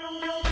Thank you.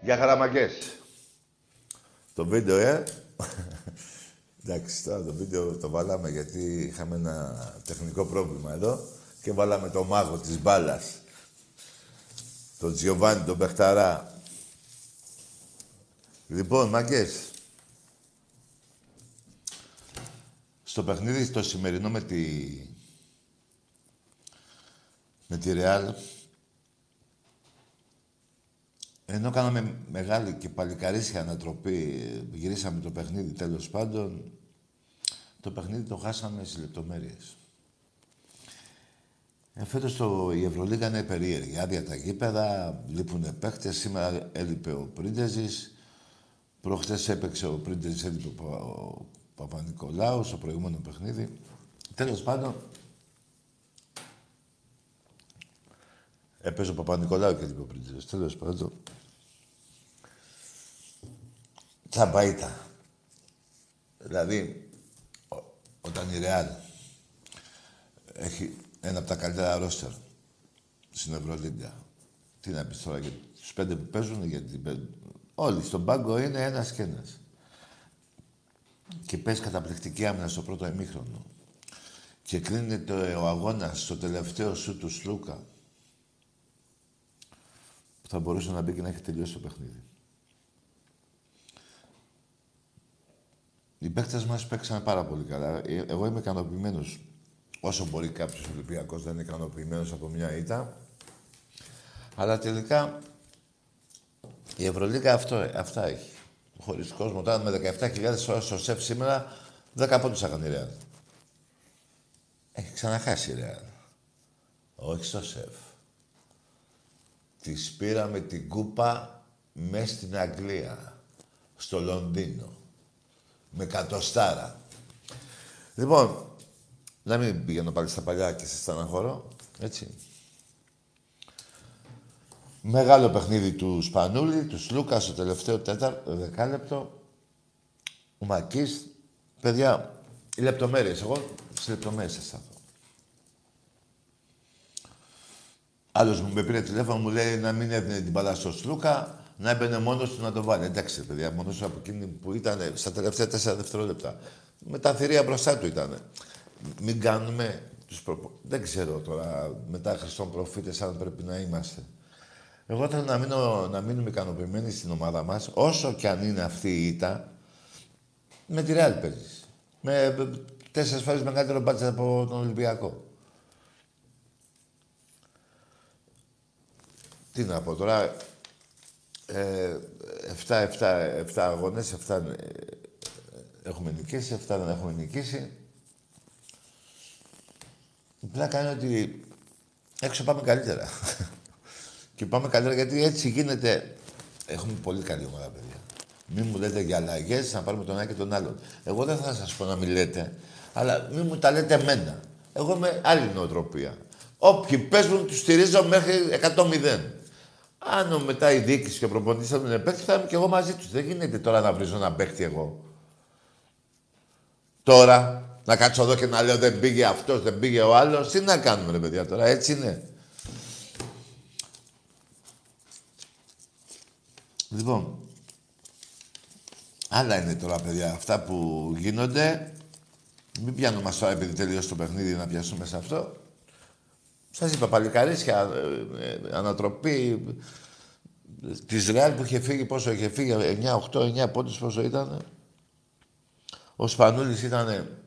Για χαραμαγκές. Το βίντεο, ε. Εντάξει, τώρα το βίντεο το βάλαμε γιατί είχαμε ένα τεχνικό πρόβλημα εδώ και βάλαμε το μάγο της μπάλας. τον Τζιοβάνι, τον Πεχταρά. Λοιπόν, μαγκές. Στο παιχνίδι το σημερινό με τη... με τη Ρεάλ, ενώ κάναμε μεγάλη και παλικαρίσια ανατροπή, γυρίσαμε το παιχνίδι τέλος πάντων, το παιχνίδι το χάσαμε στις λεπτομέρειες. Ε, φέτος το, η Ευρωλίγα είναι περίεργη. Άδεια τα γήπεδα, λείπουν παίχτες. Σήμερα έλειπε ο Πρίντεζης. Προχτές έπαιξε ο Πρίντεζης, έλειπε ο, ο Παπα-Νικολάου στο προηγούμενο παιχνίδι. Τέλος πάντων, έπαιζε ο Παπα-Νικολάου και έλειπε ο Πρίντεζης. Τέλος πάντων, τσαμπαΐτα. Δηλαδή, όταν η Ρεάλ έχει ένα από τα καλύτερα ρόστερ στην Ευρωλίγκα. Τι να πεις τώρα για τους πέντε που παίζουν, γιατί όλοι στον πάγκο είναι ένας και ένας. Και παίζει καταπληκτική άμυνα στο πρώτο ημίχρονο. Και κρίνεται ο αγώνας στο τελευταίο σου του Σλούκα. Που θα μπορούσε να μπει και να έχει τελειώσει το παιχνίδι. Οι παίκτες μας παίξαν πάρα πολύ καλά. Ε, εγώ είμαι ικανοποιημένος όσο μπορεί κάποιος Ολυμπιακός να είναι ικανοποιημένος από μια ήττα. Αλλά τελικά η Ευρωλίγα αυτό, αυτά έχει. Χωρίς κόσμο. Τώρα με 17.000 ώρες στο σεφ σήμερα, 10 πόντους έκανε η Ρεάλ. Έχει ξαναχάσει η Ρεάλ. Όχι στο σεφ. Τη πήραμε την κούπα μέσα στην Αγγλία. Στο Λονδίνο. Με κατοστάρα. Λοιπόν, να μην πηγαίνω πάλι στα παλιά και σε στεναχωρώ. Έτσι. Μεγάλο παιχνίδι του Σπανούλη, τους Σλούκα στο τελευταίο τέταρτο, δεκάλεπτο. Ο Μακής. Παιδιά, οι λεπτομέρειες. Εγώ στις λεπτομέρειες θα σταθώ. Άλλος μου με πήρε τηλέφωνο, μου λέει να μην έδινε την μπαλά στο Σλούκα, να έμπαινε μόνος του να το βάλει. Εντάξει, παιδιά, μόνος από εκείνη που ήταν στα τελευταία τέσσερα δευτερόλεπτα. Με τα θηρία μπροστά του ήταν μην κάνουμε τους προπο... Δεν ξέρω τώρα μετά Χριστόν προφήτες αν πρέπει να είμαστε. Εγώ θέλω να, μείνω, να μείνουμε ικανοποιημένοι στην ομάδα μας, όσο και αν είναι αυτή η ήττα, με τη Ρεάλ παίζεις. Με τέσσερις φορές μεγαλύτερο μπάτσα από τον Ολυμπιακό. Τι να πω τώρα, ε, 7, 7, 7 αγώνες, 7 ε, έχουμε νικήσει, 7 δεν έχουμε νικήσει. Η πλάκα είναι ότι έξω πάμε καλύτερα. και πάμε καλύτερα γιατί έτσι γίνεται. Έχουμε πολύ καλή ομάδα, παιδιά. Μην μου λέτε για αλλαγές, να πάρουμε τον ένα και τον άλλον. Εγώ δεν θα σας πω να μην λέτε, αλλά μην μου τα λέτε εμένα. Εγώ είμαι άλλη νοοτροπία. Όποιοι παίζουν, τους στηρίζω μέχρι 100-0. Αν μετά η διοίκηση και ο προπονητής θα είναι παίκτη, θα είμαι και εγώ μαζί τους. Δεν γίνεται τώρα να βρίζω ένα παίκτη εγώ. Τώρα να κάτσω εδώ και να λέω δεν πήγε αυτός, δεν πήγε ο άλλος. Τι να κάνουμε ρε παιδιά τώρα, έτσι είναι. Λοιπόν, άλλα είναι τώρα παιδιά αυτά που γίνονται. Μην πιάνουμε τώρα επειδή τελείωσε το παιχνίδι να πιάσουμε σε αυτό. Σας είπα παλικαρίσια, ε, ε, ανατροπή της Ρεάλ που είχε φύγει, πόσο είχε φύγει, 9, 8, 9 πόντους πόσο ήταν. Ο Σπανούλης ήταν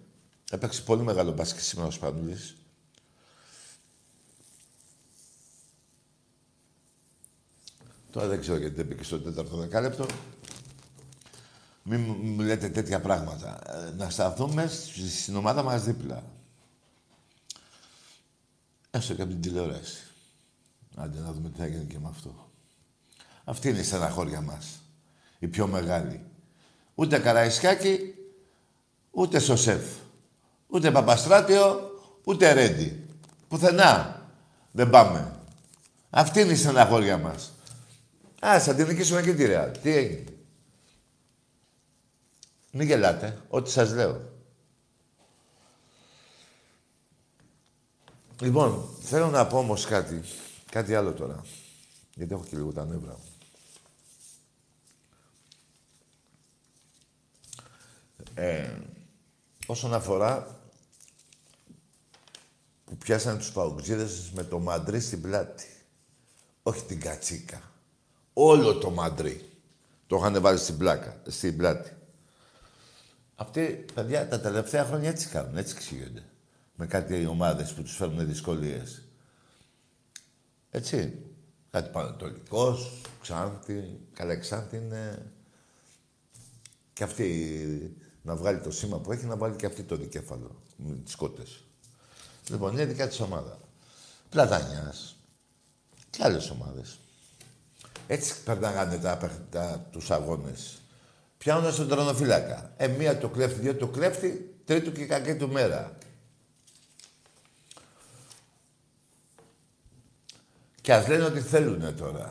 Έπαιξε πολύ μεγάλο μπάσκετ σήμερα ο Σπανούλης. Τώρα δεν ξέρω γιατί δεν πήγε στο τέταρτο δεκάλεπτο. Μην μου λέτε τέτοια πράγματα. Ε, να σταθούμε στην ομάδα μας δίπλα. Έστω και από την τηλεόραση. Άντε να δούμε τι θα γίνει και με αυτό. Αυτή είναι η στεναχώρια μας. Η πιο μεγάλη. Ούτε Καραϊσκάκη, ούτε Σωσέφ. Ούτε Παπαστράτιο, ούτε Ρέντι. Πουθενά δεν πάμε. Αυτή είναι η στεναχώρια μας. Α, θα την νικήσουμε και τη Ρεάλ. Τι έγινε. Μην γελάτε. Ό,τι σας λέω. Λοιπόν, θέλω να πω όμως κάτι. Κάτι άλλο τώρα. Γιατί έχω και λίγο τα νεύρα μου. Ε, όσον αφορά που πιάσανε τους παουτζίδες με το μαντρί στην πλάτη. Όχι την κατσίκα. Όλο το μαντρί. Το είχαν βάλει στην πλάκα, στην πλάτη. Αυτοί, παιδιά, τα τελευταία χρόνια έτσι κάνουν, έτσι εξηγούνται. Με κάτι ομάδες που τους φέρνουν δυσκολίες. Έτσι. Κάτι Πανατολικός, Ξάνθη. Καλά, Ξάνθη είναι... Και αυτή να βγάλει το σήμα που έχει, να βάλει και αυτή το δικέφαλο. Με τις κότες. Λοιπόν, είναι δικά της ομάδα. Πλατανιάς. Και άλλες ομάδες. Έτσι περνάγανε τα, τα, τους αγώνες. Πιάνουν στον τρονοφύλακα. Ε, μία το κλέφτη, δύο το κλέφτη, τρίτο και κακή του μέρα. Και ας λένε ότι θέλουνε τώρα.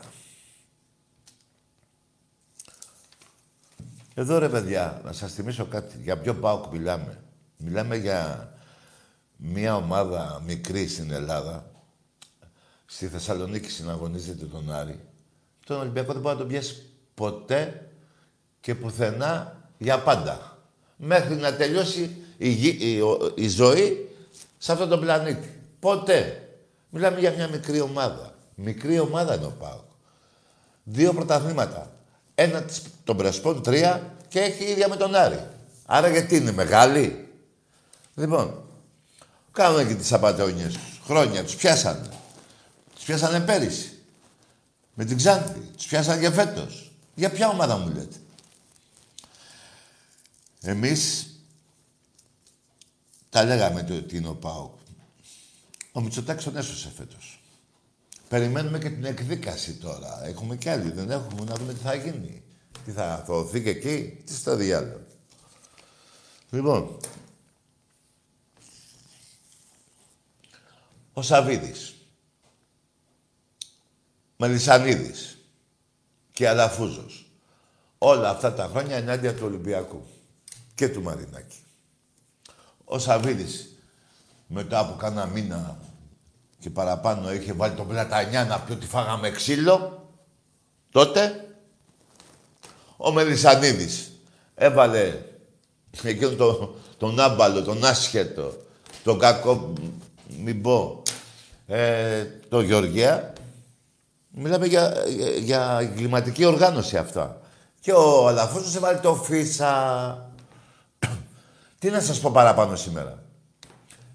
Εδώ ρε παιδιά, να σας θυμίσω κάτι. Για ποιο ΠΑΟΚ μιλάμε. Μιλάμε για μια ομάδα μικρή στην Ελλάδα. Στη Θεσσαλονίκη συναγωνίζεται τον Άρη. Τον Ολυμπιακό δεν μπορεί να τον πιάσει ποτέ και πουθενά για πάντα. Μέχρι να τελειώσει η, η, η ζωή σε αυτόν τον πλανήτη. Ποτέ. Μιλάμε για μια μικρή ομάδα. Μικρή ομάδα είναι ο ΠΑΟΚ. Δύο πρωταθλήματα. Ένα των Πρεσπών, τρία και έχει ίδια με τον Άρη. Άρα γιατί είναι μεγάλη; Λοιπόν, κάνουν και τις απαταιώνιες τους. Χρόνια τους πιάσανε. Τους πιάσανε πέρυσι. Με την Ξάνθη. Τους πιάσανε και φέτος. Για ποια ομάδα μου λέτε; Εμείς τα λέγαμε το τι είναι ο ΠΑΟΚ. Ο Μητσοτάκης τον έσωσε φέτος. Περιμένουμε και την εκδίκαση τώρα. Έχουμε κι άλλοι, δεν έχουμε, να δούμε τι θα γίνει. Τι θα δοθεί και εκεί, τι στο διάλογο. Λοιπόν, ο Σαβίδης, Μελισανίδης και Αλαφούζος. Όλα αυτά τα χρόνια ενάντια του Ολυμπιακού και του Μαρινάκη. Ο Σαβίδης μετά από κάνα μήνα και παραπάνω είχε βάλει τον Πλατανιά να πει ότι φάγαμε ξύλο. Τότε ο Μελισανίδης έβαλε εκείνο το, τον άμπαλο, τον άσχετο, τον κακό, μην πω, ε, το Γεωργία. Μιλάμε για, για, εγκληματική οργάνωση αυτά. Και ο Αλαφούσος έβαλε το Φίσα. Τι να σας πω παραπάνω σήμερα.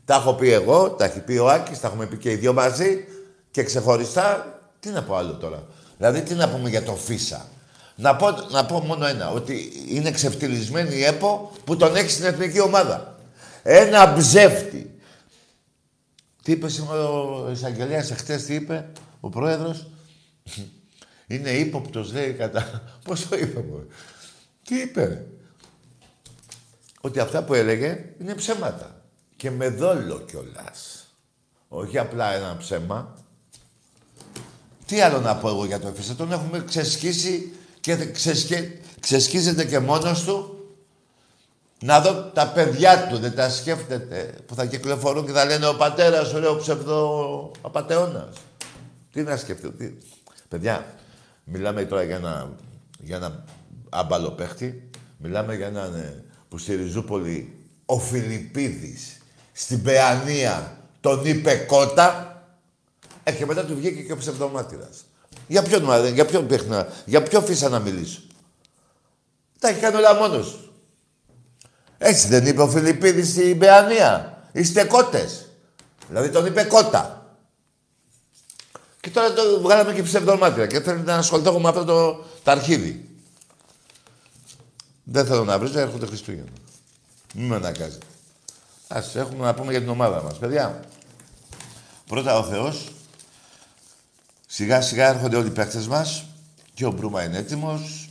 Τα έχω πει εγώ, τα έχει πει ο Άκης, τα έχουμε πει και οι δυο μαζί και ξεχωριστά. Τι να πω άλλο τώρα. Δηλαδή, τι να πούμε για το Φίσα. Να πω, να πω μόνο ένα, ότι είναι ξεφτυλισμένη η ΕΠΟ που τον έχει στην εθνική ομάδα. Ένα ψεύτη. Τι είπε σήμερα ο εισαγγελέας εχθές, τι είπε ο πρόεδρος; Είναι ύποπτος, λέει κατά. Πώ το είπε, Τι είπε; Ότι αυτά που έλεγε είναι ψέματα. Και με δόλο κιόλας. Όχι απλά ένα ψέμα. Τι άλλο να πω εγώ για το Εφήσα. Τον έχουμε ξεσχίσει και ξεσχε... ξεσχίζεται και μόνος του. Να δω τα παιδιά του, δεν τα σκέφτεται, που θα κυκλοφορούν και θα λένε ο πατέρας, ωραίο ψευδό απατεώνας. Τι να σκεφτείτε. Τι... Παιδιά, μιλάμε τώρα για ένα, για ένα άμπαλο παίχτη. Μιλάμε για έναν ε, που στη Ριζούπολη ο Φιλιππίδης στην Παιανία τον είπε κότα, ε, και μετά του βγήκε και ο ψευδομάτυρας. Για ποιον, για ποιον παιχνά, για ποιο φύσα να μιλήσω. Τα έχει κάνει όλα μόνος Έτσι δεν είπε ο Φιλιππίδης στην Παιανία. Είστε κότες. Δηλαδή τον είπε κότα. Και τώρα το βγάλαμε και ψευδομάτια και θέλει να ασχοληθώ με αυτό το, το αρχίδι. Δεν θέλω να βρίζω, έρχονται Χριστούγεννα. Μην με αναγκάζετε. Ας έχουμε να πούμε για την ομάδα μας. Παιδιά, πρώτα ο Θεός, σιγά σιγά έρχονται όλοι οι παίκτες μας και ο Μπρούμα είναι έτοιμος.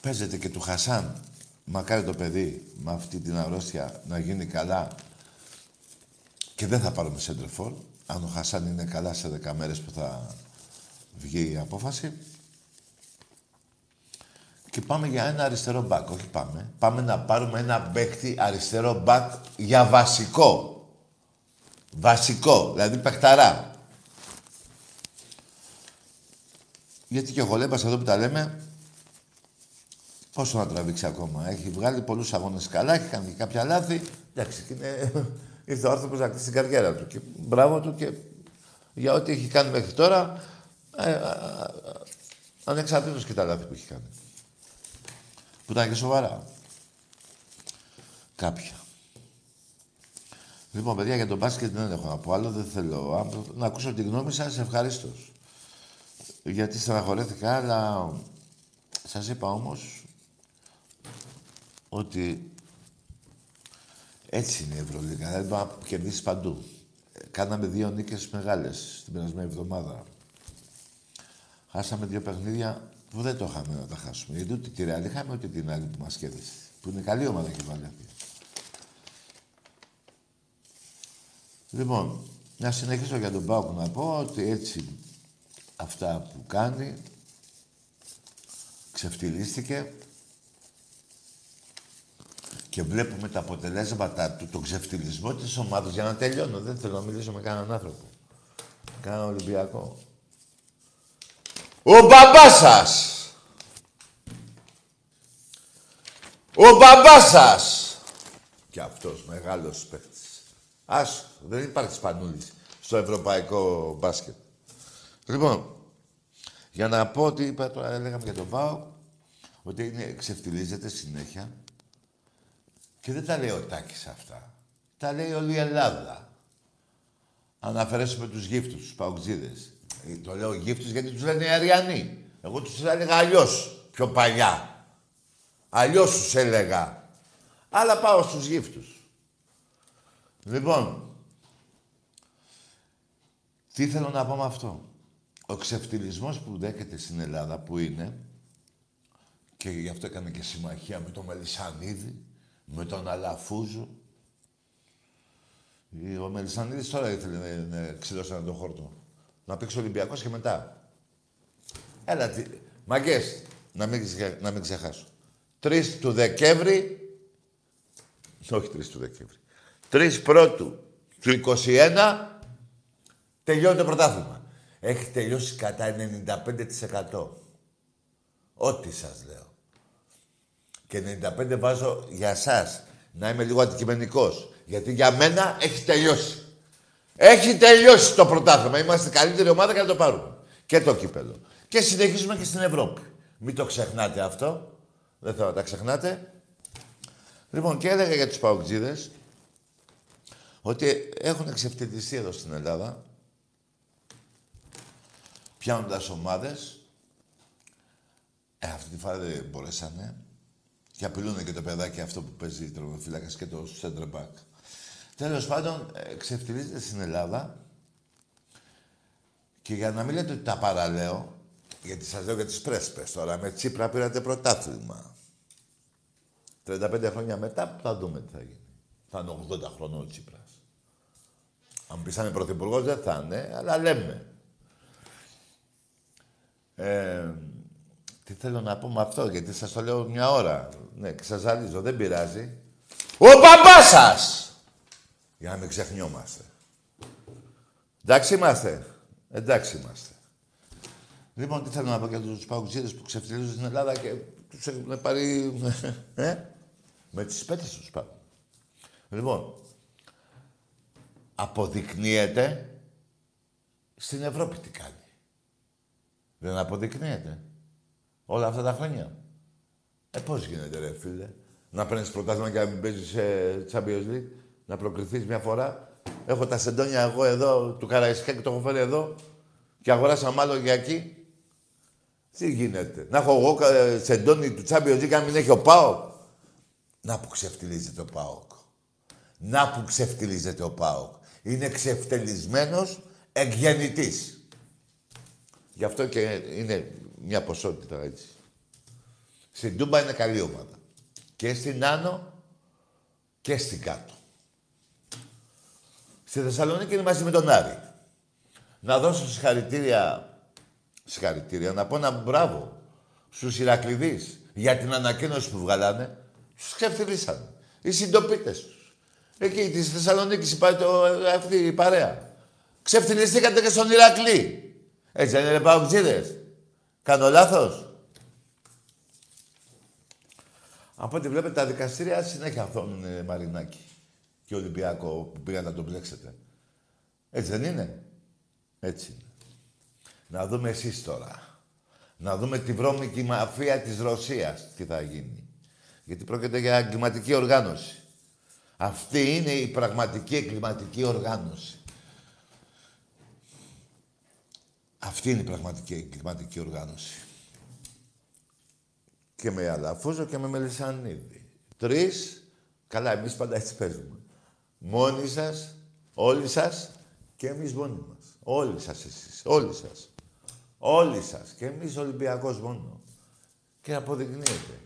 Παίζεται και του Χασάν. Μακάρι το παιδί με αυτή την αρρώστια να γίνει καλά και δεν θα πάρουμε σέντρεφόρ. Αν ο Χασάν είναι καλά σε 10 μέρες που θα βγει η απόφαση. Και πάμε για ένα αριστερό μπακ. Όχι πάμε. Πάμε να πάρουμε ένα παίκτη αριστερό μπακ για βασικό. Βασικό. Δηλαδή παιχταρά. Γιατί και ο Γολέμπας εδώ που τα λέμε, πόσο να τραβήξει ακόμα. Έχει βγάλει πολλούς αγώνες καλά, έχει κάνει κάποια λάθη. Εντάξει, και είναι... ήρθε ο άνθρωπος να κλείσει την καριέρα του. Και μπράβο του και για ό,τι έχει κάνει μέχρι τώρα, ε, ανεξαρτήτως και τα λάθη που έχει κάνει. Που ήταν και σοβαρά. Κάποια. Λοιπόν, παιδιά, για τον μπάσκετ δεν έχω να πω άλλο, δεν θέλω. Να ακούσω τη γνώμη σας, ευχαρίστως. Γιατί στεναχωρέθηκα, αλλά σας είπα όμως ότι έτσι είναι η Ευρωλίγα. Δεν μπορεί να κερδίσεις παντού. Κάναμε δύο νίκες μεγάλες την περασμένη εβδομάδα. Χάσαμε δύο παιχνίδια που δεν το είχαμε να τα χάσουμε. Γιατί ούτε τη Ρεάλ είχαμε, ούτε την άλλη που μας κέρδισε. Που είναι καλή ομάδα και βάλει αυτή. Λοιπόν, να συνεχίσω για τον Πάουκ να πω ότι έτσι αυτά που κάνει ξεφτυλίστηκε και βλέπουμε τα αποτελέσματα του, τον ξεφτυλισμό της ομάδας για να τελειώνω. Δεν θέλω να μιλήσω με κανέναν άνθρωπο. Κάνα Ολυμπιακό. Ο μπαμπάς σας! Ο μπαμπάς σας! Και αυτός μεγάλος παίχτης. Ας, δεν υπάρχει σπανούλης στο ευρωπαϊκό μπάσκετ. Λοιπόν, για να πω ότι είπα τώρα, έλεγαμε για τον ΠΑΟ, ότι είναι, ξεφτιλίζεται συνέχεια και δεν τα λέει ο Τάκης αυτά. Τα λέει όλη η Ελλάδα. Αν αφαιρέσουμε τους γύφτους, τους παουτζίδες. Ε, το λέω γύφτους γιατί τους λένε οι Αριανοί. Εγώ τους έλεγα αλλιώς πιο παλιά. Αλλιώς τους έλεγα. Αλλά πάω στους γύφτους. Λοιπόν, τι θέλω να πω με αυτό; Ο ξεφτυλισμός που δέχεται στην Ελλάδα, που είναι, και γι' αυτό έκανε και συμμαχία με τον Μελισανίδη, με τον Αλαφούζο. Ο Μελισανίδης τώρα ήθελε να, να ξυλώσει τον χόρτο. Να παίξει Ολυμπιακός και μετά. Έλα, τι... μαγκές, να μην, να μην ξεχάσω. 3 του Δεκέμβρη, όχι 3 του Δεκέμβρη, 3 πρώτου του 21, τελειώνει το πρωτάθλημα. Έχει τελειώσει κατά 95%. Ό,τι σας λέω. Και 95 βάζω για σας. Να είμαι λίγο αντικειμενικός. Γιατί για μένα έχει τελειώσει. Έχει τελειώσει το πρωτάθλημα. Είμαστε καλύτερη ομάδα και να το πάρουμε. Και το κύπελο. Και συνεχίζουμε και στην Ευρώπη. Μην το ξεχνάτε αυτό. Δεν θέλω να τα ξεχνάτε. Λοιπόν, και έλεγα για τους παοκτζίδες ότι έχουν εξευτελιστεί εδώ στην Ελλάδα πιάνοντας ομάδες. Ε, αυτή τη φορά δεν μπορέσανε. Και απειλούν και το παιδάκι αυτό που παίζει τρομοφύλακας και το center back. Τέλος πάντων, ξεφτυλίζεται στην Ελλάδα και για να μην λέτε ότι τα παραλέω, γιατί σας λέω για τις πρέσπες τώρα, με Τσίπρα πήρατε πρωτάθλημα. 35 χρόνια μετά θα δούμε τι θα γίνει. Θα είναι 80 χρονών ο Τσίπρας. Αν πει σαν πρωθυπουργός δεν θα είναι, αλλά λέμε. Ε, τι θέλω να πω με αυτό, γιατί σας το λέω μια ώρα. Ναι, και σας ζαλίζω, δεν πειράζει. Ο μπαμπάς σας! Για να μην ξεχνιόμαστε. Εντάξει είμαστε. Εντάξει είμαστε. Λοιπόν, τι θέλω να πω για τους παγκοσμίδες που ξεφτυλίζουν στην Ελλάδα και τους έχουν πάρει... ε; Με τις πέτρες τους πάω. Λοιπόν, αποδεικνύεται στην Ευρώπη τι κάνει. Δεν αποδεικνύεται. Όλα αυτά τα χρόνια. Ε, πώς γίνεται ρε φίλε. Να παίρνεις πρωτάθλημα και να μην παίζεις σε Champions League; Να προκριθείς μια φορά. Έχω τα σεντόνια εγώ εδώ, του Καραϊσκά και το έχω φέρει εδώ. Και αγοράσα μάλλον για εκεί. Τι γίνεται. Να έχω εγώ σεντόνι του Champions League και να μην έχει ο ΠΑΟΚ. Να που ξεφτυλίζεται ο ΠΑΟΚ. Να που ξεφτυλίζεται ο ΠΑΟΚ. Είναι ξεφτελισμένος εκγεννητής. Γι' αυτό και είναι μια ποσότητα έτσι. Στην Τούμπα είναι καλή ομάδα. Και στην Άνω και στην Κάτω. Στη Θεσσαλονίκη είναι μαζί με τον Άρη. Να δώσω συγχαρητήρια, συγχαρητήρια, να πω ένα μπράβο στους Ηρακλειδείς για την ανακοίνωση που βγάλανε. Τους ξεφτυλίσανε. Οι συντοπίτες τους. Εκεί της Θεσσαλονίκης υπάρχει το, αυτή η παρέα. Ξεφτυλιστήκατε και στον Ηρακλή. Έτσι δεν είναι παουτζίδες. Κάνω λάθος; Από ό,τι βλέπετε τα δικαστήρια συνέχεια αθώνουν ε, Μαρινάκη και Ολυμπιακό που πήγαν να τον πλέξετε. Έτσι δεν είναι; Έτσι είναι. Να δούμε εσείς τώρα. Να δούμε τη βρώμικη μαφία της Ρωσίας τι θα γίνει. Γιατί πρόκειται για εγκληματική οργάνωση. Αυτή είναι η πραγματική εγκληματική οργάνωση. Αυτή είναι η πραγματική εγκληματική οργάνωση. Και με Αλαφούζο και με Μελισανίδη. Τρεις, καλά εμείς πάντα έτσι παίζουμε. Μόνοι σας, όλοι σας και εμείς μόνοι μας. Όλοι σας εσείς, όλοι σας. Όλοι σας. Και εμείς Ολυμπιακός μόνο. Και αποδεικνύεται.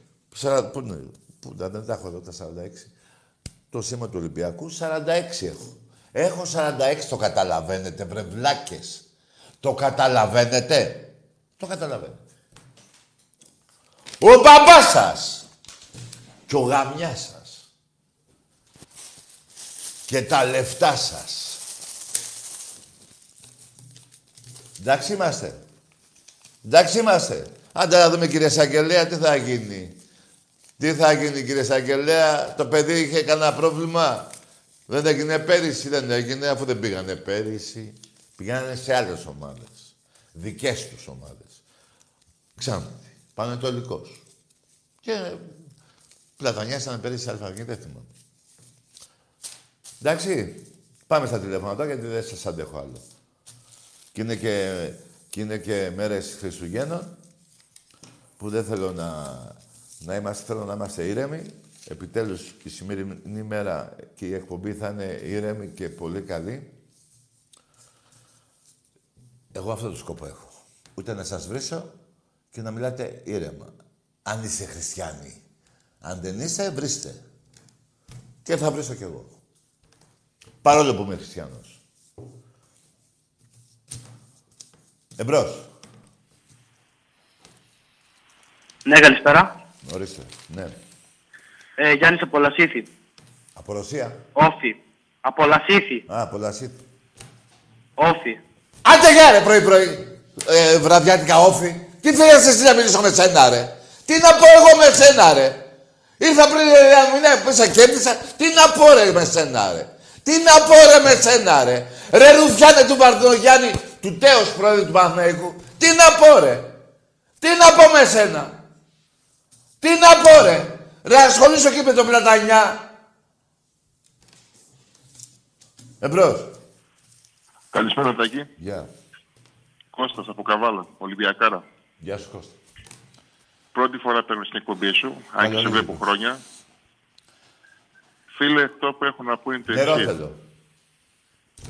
πού είναι, πού, δεν τα έχω εδώ τα 46. Το σήμα του Ολυμπιακού, 46 έχω. Έχω 46, το καταλαβαίνετε, βρε βλάκες. Το καταλαβαίνετε. Το καταλαβαίνετε. Ο μπαμπάς σας και ο γαμιάς σας και τα λεφτά σας. Εντάξει είμαστε. Εντάξει είμαστε. Άντε να δούμε κύριε Σαγγελέα τι θα γίνει. Τι θα γίνει κύριε Σαγγελέα, το παιδί είχε κανένα πρόβλημα; Δεν έγινε πέρυσι, δεν έγινε, αφού δεν πήγανε πέρυσι. Πηγαίνανε σε άλλες ομάδες. Δικές τους ομάδες. Ξάνθη. Πανετολικός. Και πλατανιάσανε πέρυσι σε αλφαγή, δεν θυμάμαι. Εντάξει, πάμε στα τηλέφωνα τώρα γιατί δεν σας αντέχω άλλο. Και είναι και, και, είναι και μέρες Χριστουγέννων που δεν θέλω να, να είμαστε, θέλω να είμαστε ήρεμοι. Επιτέλους η σημερινή μέρα και η εκπομπή θα είναι ήρεμη και πολύ καλή. Εγώ αυτό το σκοπό έχω. Ούτε να σας βρίσω και να μιλάτε ήρεμα. Αν είσαι χριστιανοί. Αν δεν είσαι, βρίστε. Και θα βρίσω κι εγώ. Παρόλο που είμαι χριστιανός. Εμπρός. Ναι, καλησπέρα. Ορίστε. Ναι. Ε, Γιάννης από Λασίθι. Από Ρωσία. Όφη. Από Λασίθι. Α, από Λασίθι. Όφη. Άντε γεια ρε πρωί-πρωί. Ε, βραδιάτικα όφη. Τι θέλεις εσύ να μιλήσω με σένα ρε; Τι να πω εγώ με σένα ρε; Ήρθα πριν ένα μήνα που σε κέρδισα. Τι να πω ρε με σένα ρε; Τι να πω ρε με σένα ρε. Ρε Ρουφιάνε του Παρτινογιάννη, του τέος πρόεδρου του Παναθηναϊκού. Τι να πω ρε. Τι να πω με σένα. Τι να πω ρε. Ρε ασχολήσω εκεί με τον Πλατανιά. Εμπρός. Καλησπέρα, Τάκη. Γεια. Κώστας από Καβάλα, Ολυμπιακάρα. Γεια σου Κώστα. Πρώτη φορά παίρνω στην εκπομπή σου, αν και σε Καλώς βλέπω ήρθες. χρόνια. Φίλε, αυτό που έχω να πω είναι το Νερό εξής. θέλω.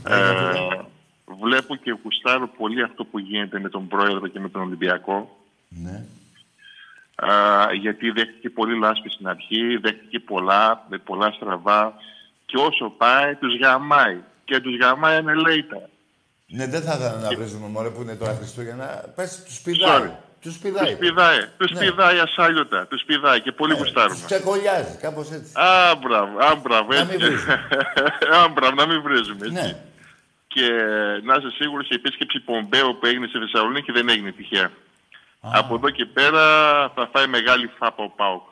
Ε, βλέπω και γουστάρω πολύ αυτό που γίνεται με τον Πρόεδρο και με τον Ολυμπιακό. Ναι. Ε, γιατί δέχτηκε πολύ λάσπη στην αρχή, δέχτηκε πολλά, με πολλά στραβά. Και όσο πάει, τους γαμάει. Και τους γαμάει ανελέητα. Ναι, δεν θα ήθελα να βρίζουμε μωρέ που είναι τώρα Χριστούγεννα. Πες, τους πηδάει. Sorry. Τους Τους πηδάει. πηδάει, τους Ναι. πηδάει ασάλιωτα, τους πηδάει και πολύ Ε, γουστάρουμε. Τους ξεκολλιάζει, κάπως έτσι. Α, μπράβο, α, μπράβο, Να έτσι. μην βρίζουμε. α, μπράβο, να μην βρίζουμε, έτσι. Ναι. Και να είσαι σίγουρος η επίσκεψη Πομπέου που έγινε στη Θεσσαλονίκη δεν έγινε τυχαία. Από εδώ και πέρα θα φάει μεγάλη φάπα ο Πάουκ.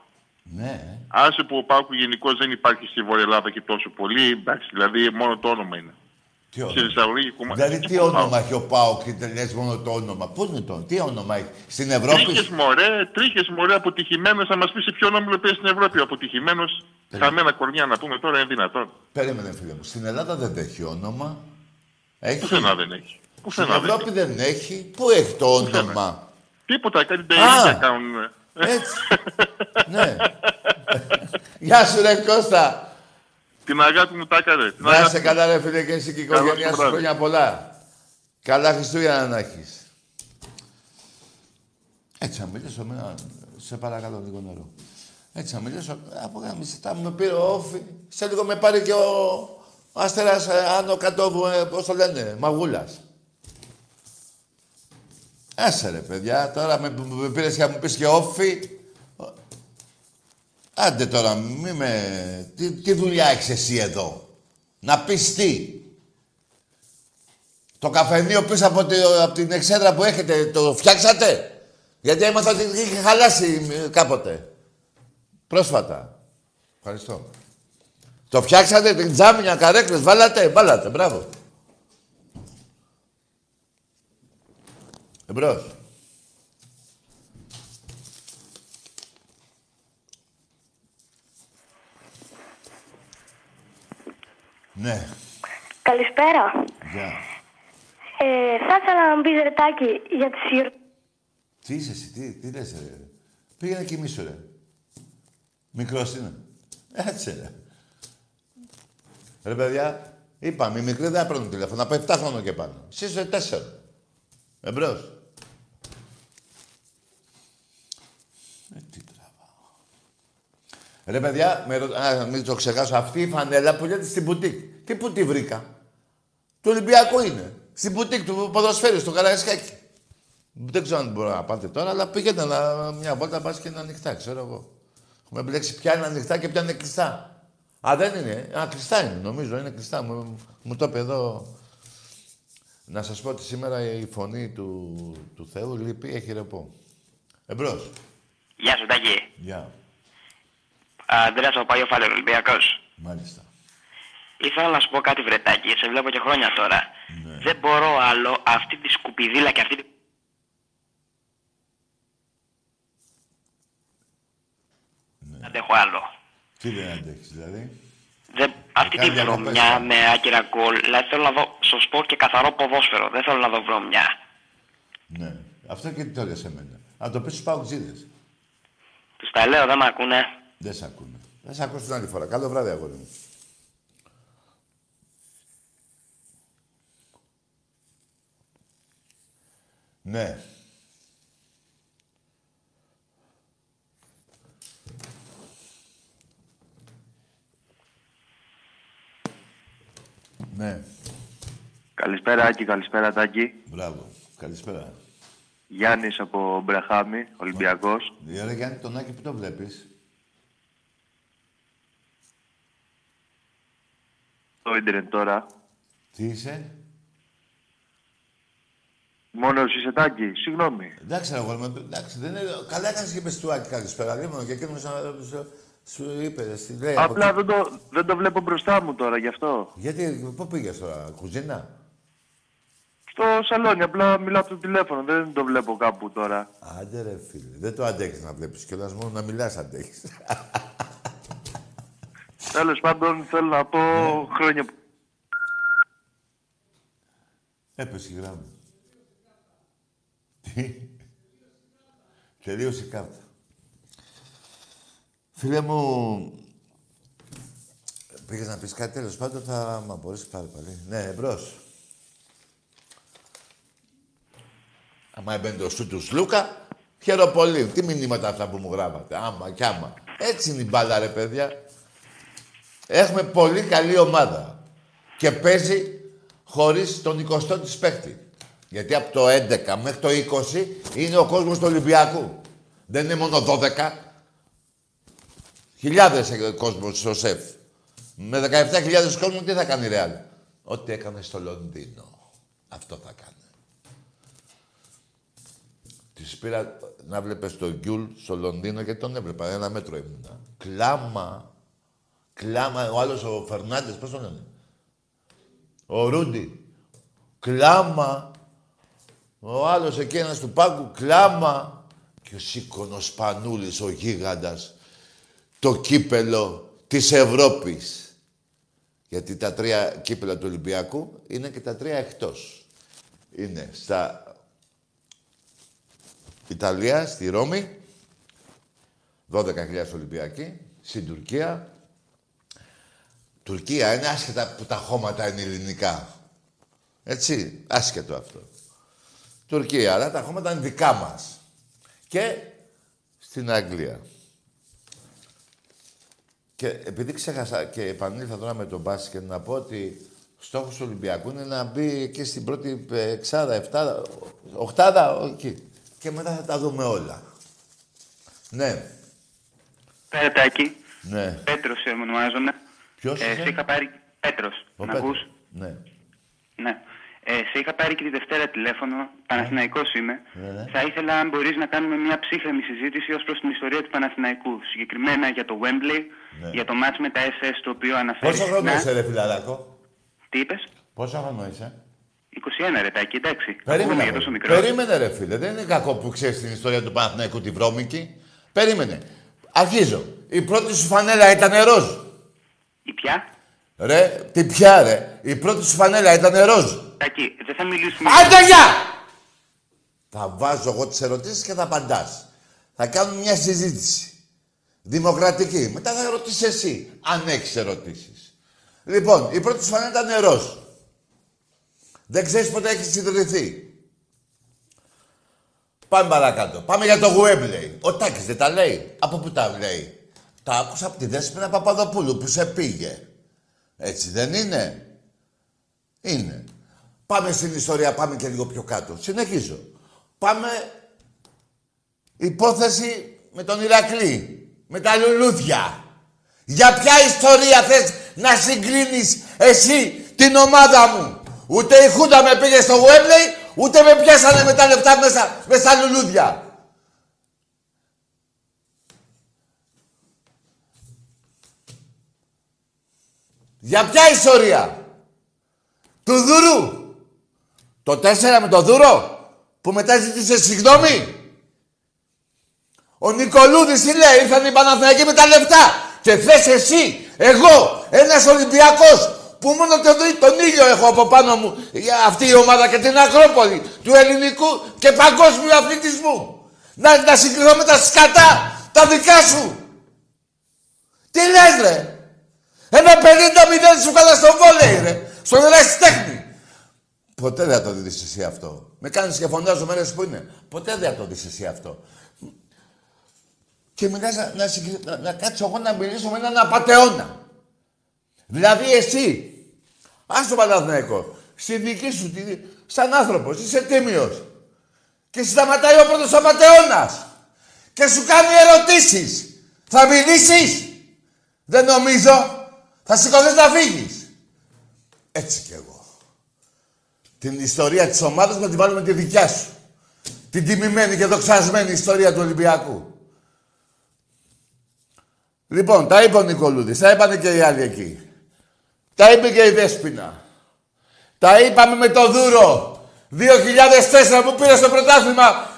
Ναι. Άσε που ο Πάουκ γενικώς δεν υπάρχει στη Βόρεια Ελλάδα και τόσο πολύ, εντάξει, δηλαδή μόνο το όνομα είναι. Τι Στη όνομα; Θεσσαλονίκη κομμά- Δηλαδή τι ο Πάουκ. όνομα έχει ο Πάοκ και τελειάζει μόνο το όνομα; Πού είναι το, τι όνομα έχει; Στην Ευρώπη; Τρίχες μωρέ, τρίχες μωρέ, αποτυχημένος, θα μας πεις σε ποιο όμιλο παίζει στην Ευρώπη ο αποτυχημένος. Χαμένα κορμιά να πούμε τώρα είναι δυνατόν. Περίμενε φίλε μου. Στην Ελλάδα δεν έχει όνομα. Έχει; Πουθενά δεν έχει. Στην Πουθενά δεν Ευρώπη έχει. δεν έχει. Πού έχει το όνομα; Τίποτα, κάτι τελεία Α. κάνουν. Έτσι. ναι. Γεια σου ρε Κώστα. Την αγάπη μου τα έκανε. Την Να αγάπη είσαι μου. καλά ρε φίλε και εσύ και η Καλό οικογένειά σου σου βράδυ. χρόνια πολλά. Καλά Χριστούγεννα να έχεις. Έτσι θα μιλήσω, με, σε παρακαλώ λίγο νερό. Έτσι θα μιλήσω, από γάμιση, τα με πήρε ο Όφη. Σε λίγο με πάρει και ο, ο Αστέρας ε, άνω κάτω, ε, πώς το λένε, Μαγούλας. Άσε ρε παιδιά, τώρα με, με πήρες και να μου πεις και Όφη. Άντε τώρα, μη με... Τι, τι δουλειά έχεις εσύ εδώ; Να πεις τι; Το καφενείο πίσω από, τη, από την εξέδρα που έχετε, το φτιάξατε; Γιατί έμαθα ότι είχε χαλάσει ε, κάποτε. Πρόσφατα. Ευχαριστώ. Το φτιάξατε, την τζάμινια, καρέκλες, βάλατε, βάλατε, μπράβο. Εμπρός. Ναι. Καλησπέρα. Γεια. Ε, θα ήθελα να μου πεις ρετάκι για τη σύρ... Τι είσαι εσύ, τι, τι λες ρε; Πήγαινε κοιμήσου ρε. Μικρός είναι. Έτσι ρε. Ρε παιδιά, είπαμε, οι μικροί δεν παίρνουν τηλέφωνο. Από 7 χρόνια και πάνω. Εσύ είσαι 4. Εμπρός. Ε, τι τραβάω. Ρε παιδιά, με, ρω- α, μην το ξεχάσω, αυτή η φανέλα που λέτε στην μπουτίκ. Τι που τη βρήκα; Του Ολυμπιακού είναι. Στην μπουτίκ του ποδοσφαίρου, στο Καραϊσκάκι. Δεν ξέρω αν μπορώ να πάτε τώρα, αλλά πήγαινε να, μια βόλτα πας και είναι ανοιχτά, ξέρω εγώ. Έχουμε επιλέξει ποια είναι ανοιχτά και ποια είναι κλειστά. Α, δεν είναι. Α, κλειστά είναι, νομίζω. Είναι κλειστά. Μου, μου το είπε εδώ. Να σας πω ότι σήμερα η φωνή του, του Θεού λείπει, έχει ρεπό. Εμπρός. Γεια σου, Τάκη. Γεια. Αντρέας ο Πάγιο Φάλερ, Ολυμπιακός. Μάλιστα. Ήθελα να σου πω κάτι, Βρετάκη, σε βλέπω και χρόνια τώρα. Δεν μπορώ άλλο αυτή τη σκουπιδίλα και αυτή τη... Δεν αντέχω άλλο. Τι δεν αντέχεις, δηλαδή; Δεν... Αυτή τη Κάνει διακοπές, βρωμιά ε. με άκυρα γκολ, δηλαδή θέλω να δω σωστό και καθαρό ποδόσφαιρο. Δεν θέλω να δω βρωμιά. Ναι. Αυτό και τι το λες εμένα. Να το πεις στους παουτζίδες. Τους τα λέω, δεν με ακούνε. Δεν σ' ακούνε. Δεν σ' ακούς την άλλη φορά. Καλό βράδυ, αγόρι μου. Ναι. Ναι. Καλησπέρα Άκη, καλησπέρα Τάκη. Μπράβο. Καλησπέρα. Γιάννης από Μπρεχάμι, Ολυμπιακός. Ε, Ρε Γιάννη, τον Άκη που το βλέπεις; Ίντερνετ τώρα. Τι είσαι; Μόνος είσαι Τάκη, συγγνώμη. Εντάξει, ρε αγόρι μου, εντάξει, δεν είναι... Καλά έκανες και είπες του Άκη καλησπέρα. Λίγο και εκείνος να- σου, σου είπε, στη λέει. από Απλά εκεί. δεν το, δεν το βλέπω μπροστά μου τώρα, γι' αυτό. Γιατί, πού πήγες τώρα, κουζίνα; Στο σαλόνι, απλά μιλάω από το τηλέφωνο, δεν το βλέπω κάπου τώρα. Άντε ρε φίλε, δεν το αντέχεις να βλέπεις κιόλας, μόνο να μιλάς αντέχεις. Τέλος πάντων, θέλω να πω Ναι. χρόνια που... Έπεσε η γράμμα. Τι; Τελείωσε η κάρτα. Φίλε μου, πήγες να πεις κάτι τέλος πάντων, θα μ' απορρίσει πάρα πολύ. Ναι, εμπρός. Άμα έμπαινε το σου τους Σλούκα, χαίρομαι πολύ. Τι μηνύματα αυτά που μου γράφατε. Άμα κι άμα. Έτσι είναι η μπάλα, ρε παιδιά. Έχουμε πολύ καλή ομάδα. Και παίζει χωρίς τον 20ο της παίχτη. Γιατί από το 11 μέχρι το 20 είναι ο κόσμος του Ολυμπιακού. Δεν είναι μόνο 12. Χιλιάδες ε, κόσμος στο ΣΕΦ. Με 17.000 κόσμο τι θα κάνει η Ρεάλ. Ό,τι έκανε στο Λονδίνο. Αυτό θα κάνει. Τη πήρα να βλέπεις τον Γκιουλ στο Λονδίνο γιατί τον έβλεπα. Ένα μέτρο ήμουνα. Κλάμα. Κλάμα. Ο άλλος ο Φερνάντες, πώς τον λένε; Ο Ρούντι. Κλάμα. Ο άλλος εκεί ένας του πάγκου. Κλάμα. Και ο Σίκονος Πανούλης, ο γίγαντας. Το κύπελο της Ευρώπης. Γιατί τα τρία κύπελα του Ολυμπιακού είναι και τα τρία εκτός. Είναι στα Ιταλία, στη Ρώμη, 12.000 Ολυμπιακοί, στην Τουρκία. Τουρκία είναι άσχετα που τα χώματα είναι ελληνικά. Έτσι, άσχετο αυτό. Τουρκία, αλλά τα χώματα είναι δικά μας. Και στην Αγγλία. Και επειδή ξέχασα και επανήλθα τώρα με τον μπάσκετ να πω ότι στόχος του Ολυμπιακού είναι να μπει εκεί στην πρώτη ε, εξάδα, εφτάδα, οχτάδα, εκεί. Και μετά θα τα δούμε όλα. Ναι, Πέρα Τάκη. ναι. Πέτρος ε, ονομάζομαι. Ποιος; Ε, είσαι; σε είχα πάρει... Πέτρος. Ο να Πέτρος. ακούς; Ναι. Ναι. Ε, σε είχα πάρει και τη Δευτέρα τηλέφωνο. Παναθηναϊκός είμαι. Ναι, ναι. Θα ήθελα αν μπορείς να κάνουμε μια ψύχρεμη συζήτηση ως προς την ιστορία του Παναθηναϊκού. Συγκεκριμένα για το Wembley, Ναι. για το μάτς με τα SS το οποίο αναφέρεις Πόσο χρόνο συχνά. είσαι, ρε φιλαράκο; Τι είπες; Πόσο χρόνο είσαι; 21 ρετάκι, εντάξει. Ακούμε Περίμενε, για ρε. τόσο μικρό. Περίμενε ρε φίλε. Δεν είναι κακό που ξέρεις την ιστορία του Παναθηναϊκού τη βρώμικη. Περίμενε. Αρχίζω. Η πρώτη σου φανέλα ήταν ροζ. Η πια; Ρε, τι πια ρε. Η πρώτη σου φανέλα ήταν ροζ. Τάκη, δεν θα μιλήσουμε... Άντε γεια! Θα βάζω εγώ τις ερωτήσεις και θα απαντάς. Θα κάνουμε μια συζήτηση. Δημοκρατική. Μετά θα ρωτήσεις εσύ, αν έχεις ερωτήσεις. Λοιπόν, η πρώτη σου φανέλα ήταν ροζ. Δεν ξέρεις πότε έχεις ιδρυθεί. Πάμε παρακάτω. Πάμε για το Webley. Ο Τάκης δεν τα λέει. Από πού τα λέει; Τα άκουσα από τη Δέσποινα Παπαδοπούλου που σε πήγε. Έτσι δεν είναι; Είναι. Πάμε στην ιστορία, πάμε και λίγο πιο κάτω. Συνεχίζω. Πάμε υπόθεση με τον Ηρακλή. Με τα λουλούδια. Για ποια ιστορία θες να συγκρίνεις εσύ την ομάδα μου; Ούτε η Χούντα με πήγε στο Wembley, ούτε με πιάσανε με τα λεφτά μέσα, μέσα στα λουλούδια. Για ποια ιστορία; Του Δούρου. Το 4 με το Δούρο. Που μετά ζήτησε συγγνώμη. Ο Νικολούδης τι λέει, ήρθαν οι Παναθηναϊκοί με τα λεφτά. Και θες εσύ, εγώ, ένας Ολυμπιακός, που μόνο τον, τον ήλιο έχω από πάνω μου, για αυτή η ομάδα και την Ακρόπολη του ελληνικού και παγκόσμιου αθλητισμού. Να, να συγκριθώ με τα σκατά, τα δικά σου. Τι λες ρε; Ένα 50-0 σου έκανα στο βόλεϊ ρε. Στον ερασιτέχνη. Ποτέ δεν θα το δεις εσύ αυτό. Με κάνεις και φωνάζω μέρες που είναι. Ποτέ δεν θα το δεις εσύ αυτό. Και μιλάς να, να, συγκρι- να, να κάτσω εγώ να μιλήσω με έναν απατεώνα. Δηλαδή εσύ, ας το Παναθηναϊκό, στη δική σου, τη, σαν άνθρωπος, είσαι τίμιος. Και σταματάει ο πρώτος απατεώνας. Και σου κάνει ερωτήσεις. Θα μιλήσεις. Δεν νομίζω. Θα σηκωθείς να φύγεις. Έτσι κι εγώ. Την ιστορία της ομάδας να την βάλουμε τη δικιά σου. Την τιμημένη και δοξασμένη ιστορία του Ολυμπιακού. Λοιπόν, τα είπε ο Νικολούδης, τα είπανε και οι άλλοι εκεί. Τα είπε και η Δέσποινα. Τα είπαμε με το Δούρο. 2004 που πήρε στο πρωτάθλημα.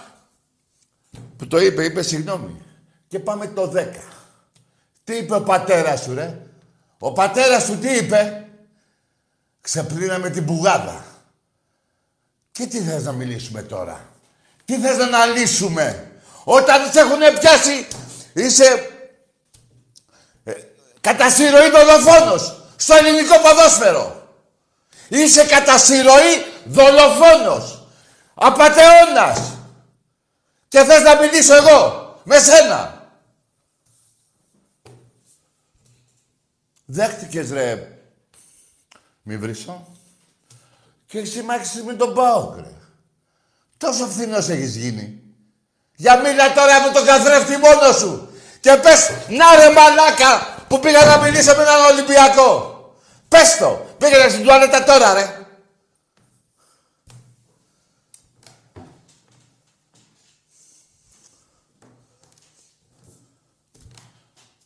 Που το είπε, είπε συγγνώμη. Και πάμε το 10. Τι είπε ο πατέρας σου, ρε; Ο πατέρας σου τι είπε; Ξεπλύναμε την πουγάδα. Και τι θες να μιλήσουμε τώρα; Τι θες να αναλύσουμε; Όταν σε έχουν πιάσει, είσαι ε, κατά συρροή δολοφόνος στο ελληνικό ποδόσφαιρο. Είσαι κατά συρροή δολοφόνος. Απατεώνας. Και θες να μιλήσω εγώ με σένα; Δέχτηκες ρε. Μη βρίσω. Και εσύ μάχησες με τον Πάοκ, ρε. Τόσο φθηνός έχεις γίνει. Για μίλα τώρα με τον καθρέφτη μόνος σου. Και πες, να ρε μαλάκα, που πήγα να μιλήσω με έναν Ολυμπιακό. Πες το, πήγαινε στην τουαλέτα τώρα, ρε.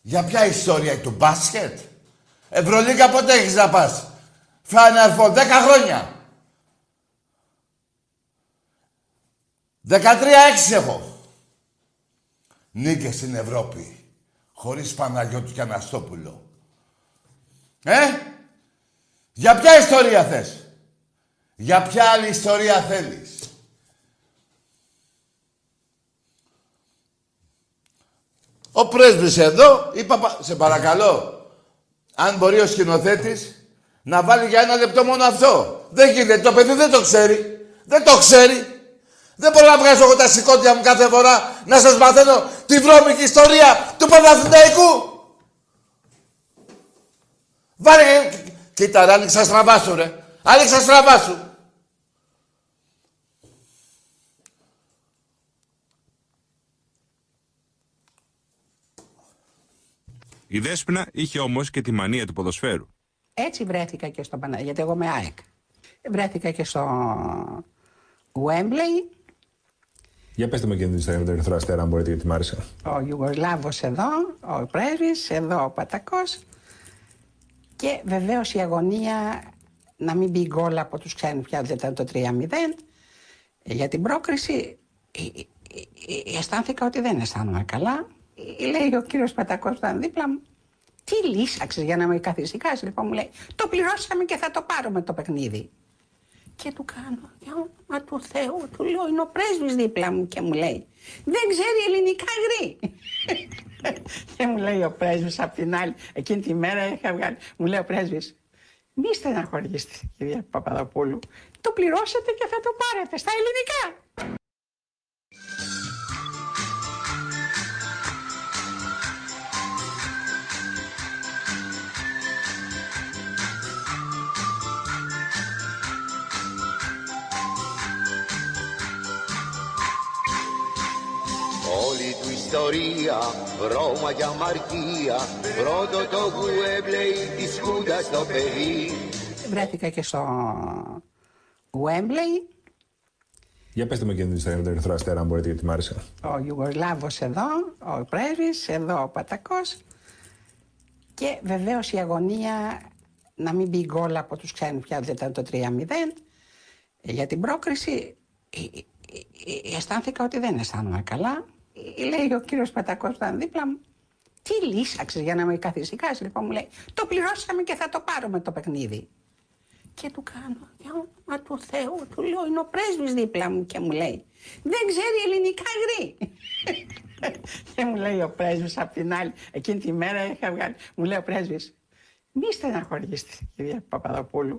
Για ποια ιστορία του μπάσκετ; Ευρωλίγα πότε έχεις να πας; Final Four, 10 χρόνια. 13-6 έχω. Νίκες στην Ευρώπη. Χωρίς Παναγιώτου και Αναστόπουλο. Ε! Για ποια ιστορία θες; Για ποια άλλη ιστορία θέλεις; Ο πρέσβης εδώ, είπα, πα- σε παρακαλώ, αν μπορεί ο σκηνοθέτης να βάλει για ένα λεπτό μόνο αυτό. Δεν γίνεται, το παιδί δεν το ξέρει. Δεν το ξέρει. Δεν μπορώ να βγάζω εγώ τα σηκώτια μου κάθε φορά να σας μαθαίνω τη βρώμικη ιστορία του Παναθηναϊκού. Βάλε, κοίτα ρε, άνοιξα στραβά σου ρε. Άνοιξα στραβά σου. Η Δέσποινα είχε όμως και τη μανία του ποδοσφαίρου. Έτσι βρέθηκα και στο Παναγία, γιατί εγώ είμαι ΑΕΚ. Βρέθηκα και στο Wembley, Για πετε μου και την ιστορία με τον Ερυθρό Αστέρα, αν μπορείτε, γιατί μ' άρεσε. ο Ιουγκοσλάβος εδώ, ο Πρέσβης, εδώ ο Πατακός και βεβαίως η αγωνία να μην μπει γκολ από τους ξένους πια δεν ήταν το 3-0. Ε, Για την πρόκριση ε, ε, ε, αισθάνθηκα ότι δεν αισθάνομαι καλά. Ε, Λέει ο κύριος Πατακός που ήταν δίπλα μου, τι λύσαξες για να με καθησυχάσει. Λοιπόν μου λέει, το πληρώσαμε και θα το πάρουμε το παιχνίδι. Και του κάνω, για όνομα του Θεού, του λέω, είναι ο πρέσβης δίπλα μου και μου λέει, δεν ξέρει ελληνικά γρή. και μου λέει ο πρέσβης απ' την άλλη, εκείνη τη μέρα είχα βγάλει, μου λέει ο πρέσβης, μη στεναχωρήσετε κυρία Παπαδοπούλου, το πληρώσετε και θα το πάρετε στα ελληνικά. Ιστορία, Ρώμα για μαρτία. Πρώτο το Γουέμπλεϊ της Χούντας το παιδί. Βρέθηκα και στο Wembley, Για πετε με εκείνη την Ερυθρό Αστέρα, αν μπορείτε, γιατί μ' άρεσε. ο Ιουγκοσλάβος εδώ, ο πρέσβης, εδώ ο Πατακός. Και βεβαίως η αγωνία να μην μπει γκολ από τους ξένους πια δεν ήταν το 3-0 Ε, για την πρόκριση ε, ε, ε, αισθάνθηκα ότι δεν αισθάνομαι καλά. Ε, λέει ο κύριος Πατακός που ήταν δίπλα μου. Τι λύσαξες για να με καθησυχάσεις λοιπόν μου λέει. Το πληρώσαμε και θα το πάρουμε το παιχνίδι και του κάνω, για όνομα του Θεού, του λέω, είναι ο πρέσβης δίπλα μου και μου λέει, δεν ξέρει ελληνικά γρή. και μου λέει ο πρέσβης απ' την άλλη, εκείνη τη μέρα είχα βγάλει, μου λέει ο πρέσβης, μη στεναχωρήσετε κυρία Παπαδοπούλου,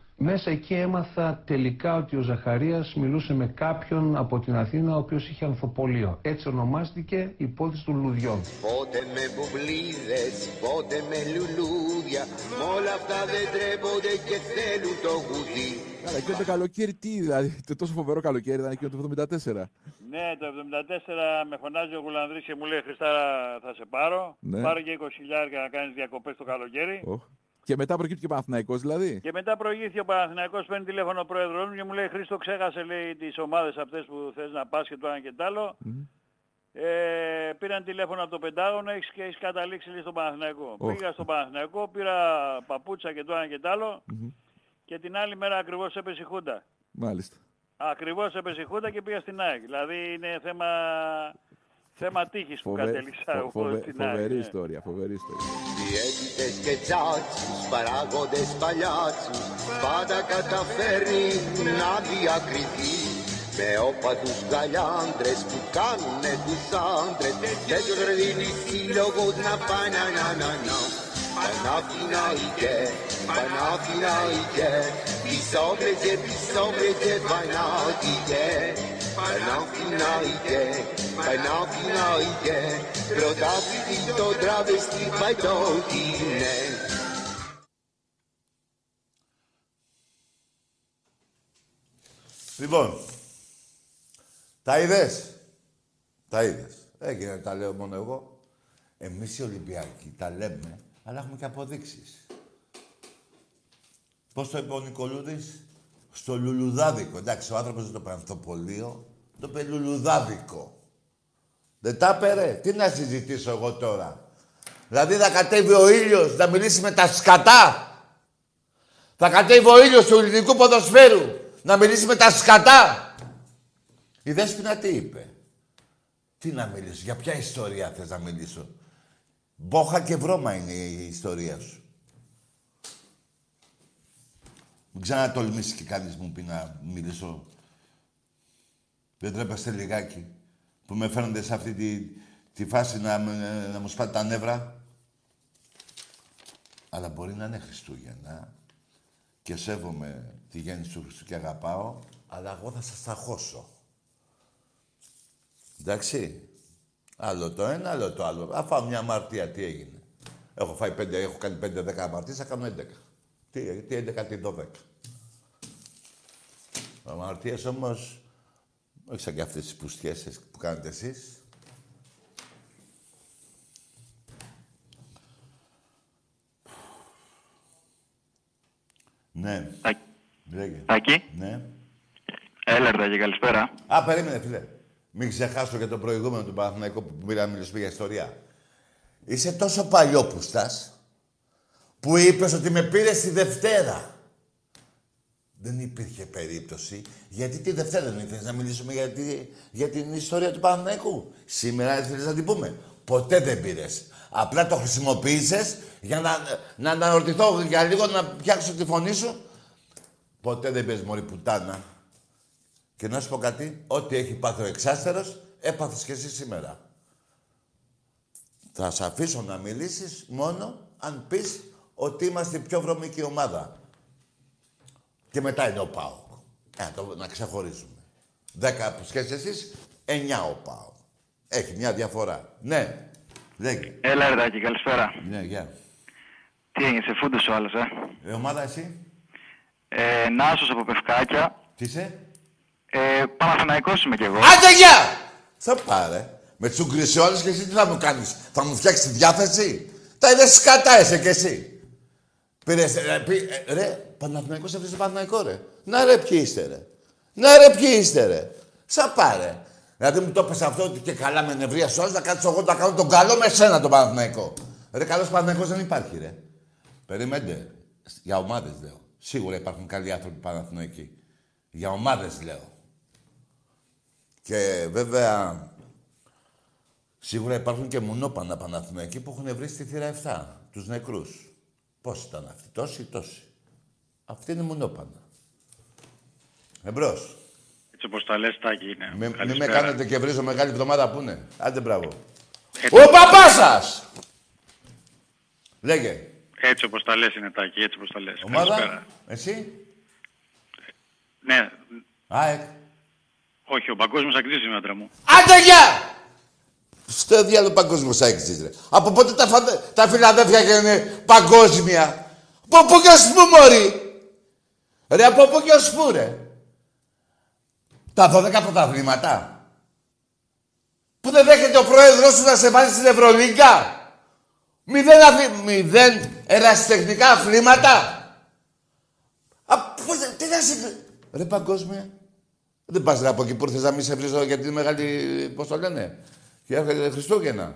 Μέσα εκεί έμαθα τελικά ότι ο Ζαχαρίας μιλούσε με κάποιον από την Αθήνα ο οποίος είχε ανθοπολείο. Έτσι ονομάστηκε η υπόθεση των λουδιών. Πότε με μπουμπλίδες, πότε με λουλούδια Μ' όλα αυτά δεν τρέπονται και θέλουν το γουδί Καλά, εκείνο το καλοκαίρι τι, δηλαδή, το τόσο φοβερό καλοκαίρι ήταν εκείνο το 74. Ναι, το 74 με φωνάζει ο Γουλανδρής και μου λέει Χριστάρα θα σε πάρω. Ναι. Πάρω και 20 χιλιάρια να κάνεις διακοπές το καλοκαίρι. Οχ. Και μετά προκύπτει και ο Παναθηναϊκός δηλαδή. Και μετά προηγήθηκε ο Παναθηναϊκός, παίρνει τηλέφωνο ο πρόεδρος μου και μου λέει Χρήστο ξέχασε λέει τις ομάδες αυτές που θες να πας και το ένα και το άλλο. Ε, πήραν τηλέφωνο από το Πεντάγωνο έχεις, και έχεις καταλήξει λέει, στον Παναθηναϊκό. Οχ. Πήγα στον Παναθηναϊκό, πήρα παπούτσα και το ένα και το άλλο και την άλλη μέρα ακριβώς έπεσε η Χούντα. Μάλιστα. Ακριβώς έπεσε η Χούντα και πήγα στην ΑΕΚ. Δηλαδή είναι θέμα, θέμα τύχης που Φοβε- κατέληξα φο- εγώ φοβε- στην ΑΕΚ. Φοβερή ναι. ιστορία, φοβερή ιστορία. Διαίτητες και τσάτσους, παράγοντες παλιάτσους Πάντα καταφέρνει να διακριθεί Με όπατους γαλιάντρες που κάνουνε τους άντρες Και τους δίνει σύλλογος να πάνε να να να Παναθηναϊκέ, Παναθηναϊκέ Πισόβρετε, πισόβρετε, Παναθηναϊκέ Παναθηναϊκέ, Παναθηναϊκέ Πρωτάθλητη το τραβεστή παντότι είναι Λοιπόν, τα είδες; Τα είδες. Έγινε, τα λέω μόνο εγώ. Εμείς οι Ολυμπιακοί τα λέμε, αλλά έχουμε και αποδείξεις. Πώς το είπε ο Νικολούδης, στο λουλουδάδικο. Εντάξει, ο άνθρωπος δεν το είπε ανθοπολείο, το είπε λουλουδάδικο. Δεν τα πέρε. Τι να συζητήσω εγώ τώρα; Δηλαδή θα κατέβει ο ήλιος να μιλήσει με τα σκατά. Θα κατέβει ο ήλιος του ελληνικού ποδοσφαίρου να μιλήσει με τα σκατά. Η Δέσποινα τι είπε; Τι να μιλήσω, για ποια ιστορία θες να μιλήσω; Μπόχα και βρώμα είναι η ιστορία σου. Μην ξανατολμήσεις και κανείς μου πει να μιλήσω. Δεν τρέπεστε λιγάκι που με φέρνετε σε αυτή τη, τη φάση να, με- να μου σπάτε τα νεύρα. Αλλά μπορεί να είναι Χριστούγεννα και σέβομαι τη γέννηση του Χριστού και αγαπάω, αλλά εγώ θα σας ταχώσω. Εντάξει. Άλλο το ένα, άλλο το άλλο. Αν φάω μια αμαρτία, τι έγινε. Έχω φάει πέντε, έχω κάνει 5-10 αμαρτίες, θα κάνω 11. Τι, τι 11, τι 12. Αμαρτίες όμως, όχι σαν και αυτές τις πουστιές που κάνετε εσείς. Ναι. Λέγε. Τάκη. Ναι. Έλα, Τάκη, καλησπέρα. Α, περίμενε, φίλε. Μην ξεχάσω και το προηγούμενο του Παναθηναϊκού που πήρα να μιλήσουμε για ιστορία. Είσαι τόσο παλιόπουστας που είπες ότι με πήρες τη Δευτέρα. Δεν υπήρχε περίπτωση. Γιατί τη Δευτέρα δεν ήθελες να μιλήσουμε για, τη- για την ιστορία του Παναθηναϊκού. Σήμερα ήθελες να την πούμε. Ποτέ δεν πήρες. Απλά το χρησιμοποίησες για να, να αναρωτηθώ για λίγο να πιάξω τη φωνή σου. Ποτέ δεν πήρες μωρή πουτάνα. Και να σου πω κάτι, ό,τι έχει πάθει ο εξάστερος, έπαθες και εσύ σήμερα. Θα σε αφήσω να μιλήσεις μόνο αν πεις ότι είμαστε η πιο βρωμική ομάδα. Και μετά είναι ο ΠΑΟΚ. Ε, να, το, να ξεχωρίζουμε. Δέκα που σχέσεις εσείς, εννιά ο ΠΑΟΚ. Έχει μια διαφορά. Ναι, λέγε. Έλα, ρε, Τάκη, καλησπέρα. Ναι, γεια. Τι έγινε, σε φούντος ο άλλος, ε; Η ομάδα εσύ, ε Νάσος από Πευκάκια. τι είσαι; Ε, Παναθηναϊκός είμαι κι εγώ. Άντε, γεια! Θα πάρε. Με τσουγκρίσει όλες και εσύ τι θα μου κάνεις; Θα μου φτιάξεις τη διάθεση; Τα είδες σκατά είσαι κι εσύ. Πήρες, ρε, πή, ε, ρε, Παναθηναϊκός έφτιαξε Παναθηναϊκό, ρε. Να ρε, ποιοι είστε, ρε. Να ρε, ποιοι είστε, ρε. Σα πάρε. Δηλαδή μου το έπεσε αυτό ότι και καλά με νευρία όλες, να κάτσω εγώ να κάνω τον καλό με σένα τον Παναθηναϊκό. Ρε, καλός Παναθηναϊκός δεν υπάρχει, ρε. Περιμένετε. Για ομάδες λέω. Σίγουρα υπάρχουν καλοί άνθρωποι Παναθηναϊκοί. Για ομάδες λέω. Και βέβαια, σίγουρα υπάρχουν και μονόπανα Παναθηναϊκοί που έχουν βρει στη θύρα 7, τους νεκρούς. Πώς ήταν αυτοί, τόσοι ή τόσοι. Αυτή είναι μονόπανα. Εμπρός. Έτσι όπως τα λες, Τάκη είναι. Μη, μη με Καλησπέρα. κάνετε και βρίζω μεγάλη εβδομάδα που είναι. Άντε μπράβο. Έτσι- Ο παπάς σας! Λέγε. Έτσι όπως τα λες είναι, Τάκη, έτσι όπως τα λες. Ομάδα, Καλησπέρα. εσύ; Ναι, ΑΕΚ. όχι, ο παγκόσμιος αξίζει είναι, άντρα μου. Άντε γεια! Στο διάλογο παγκόσμιος σάιξης, ρε. Από πότε τα, φαντα... τα Φιλαδέλφια είναι παγκόσμια; Από πού και ως πού, μωρή; Ρε, από πού και ως πού, ρε; Τα 12 πρωταθλήματα. Που δεν δέχεται ο πρόεδρος σου να σε βάλει στην Ευρωλίγκα. Μηδέν, αθλη... Μηδέν ερασιτεχνικά αθλήματα. Α, πώς, τι να σε... Ρε, παγκόσμια. Δεν πας ρε από εκεί που ήρθες να μην σε βρίζω για τη μεγάλη... Πώς το λένε; Και έρχεται Χριστούγεννα.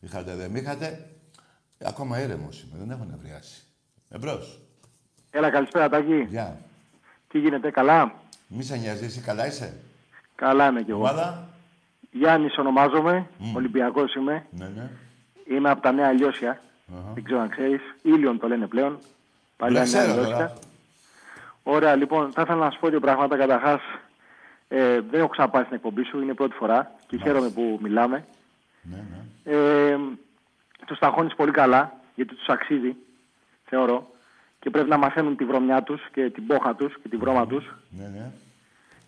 Είχατε δεν μη είχατε. Ακόμα ήρεμος είμαι. Δεν έχω νευριάσει. Εμπρός. Έλα, καλησπέρα, Τάκη. Γεια. Τι γίνεται, καλά; Μη σε νοιάζει, εσύ καλά είσαι; Καλά είμαι κι εγώ. Ομάδα; Γιάννης ονομάζομαι, Ολυμπιακός είμαι. Ναι, ναι. Είμαι από τα Νέα Λιώσια. Δεν ξέρω αν ξέρεις. Ήλιον το λένε πλέον. Παλιά Δεν Νέα ξέρω Λιώσια. τώρα. Ωραία, λοιπόν, θα ήθελα να σου πω δύο πράγματα. Καταρχάς, ε, δεν έχω ξαναπάει στην εκπομπή σου, είναι η πρώτη φορά και χαίρομαι που μιλάμε. Ναι, ναι. Ε, τους ταχώνει πολύ καλά, γιατί τους αξίζει, θεωρώ. Και πρέπει να μαθαίνουν τη βρωμιά τους και την πόχα τους και τη βρώμα τους. Ναι, ναι.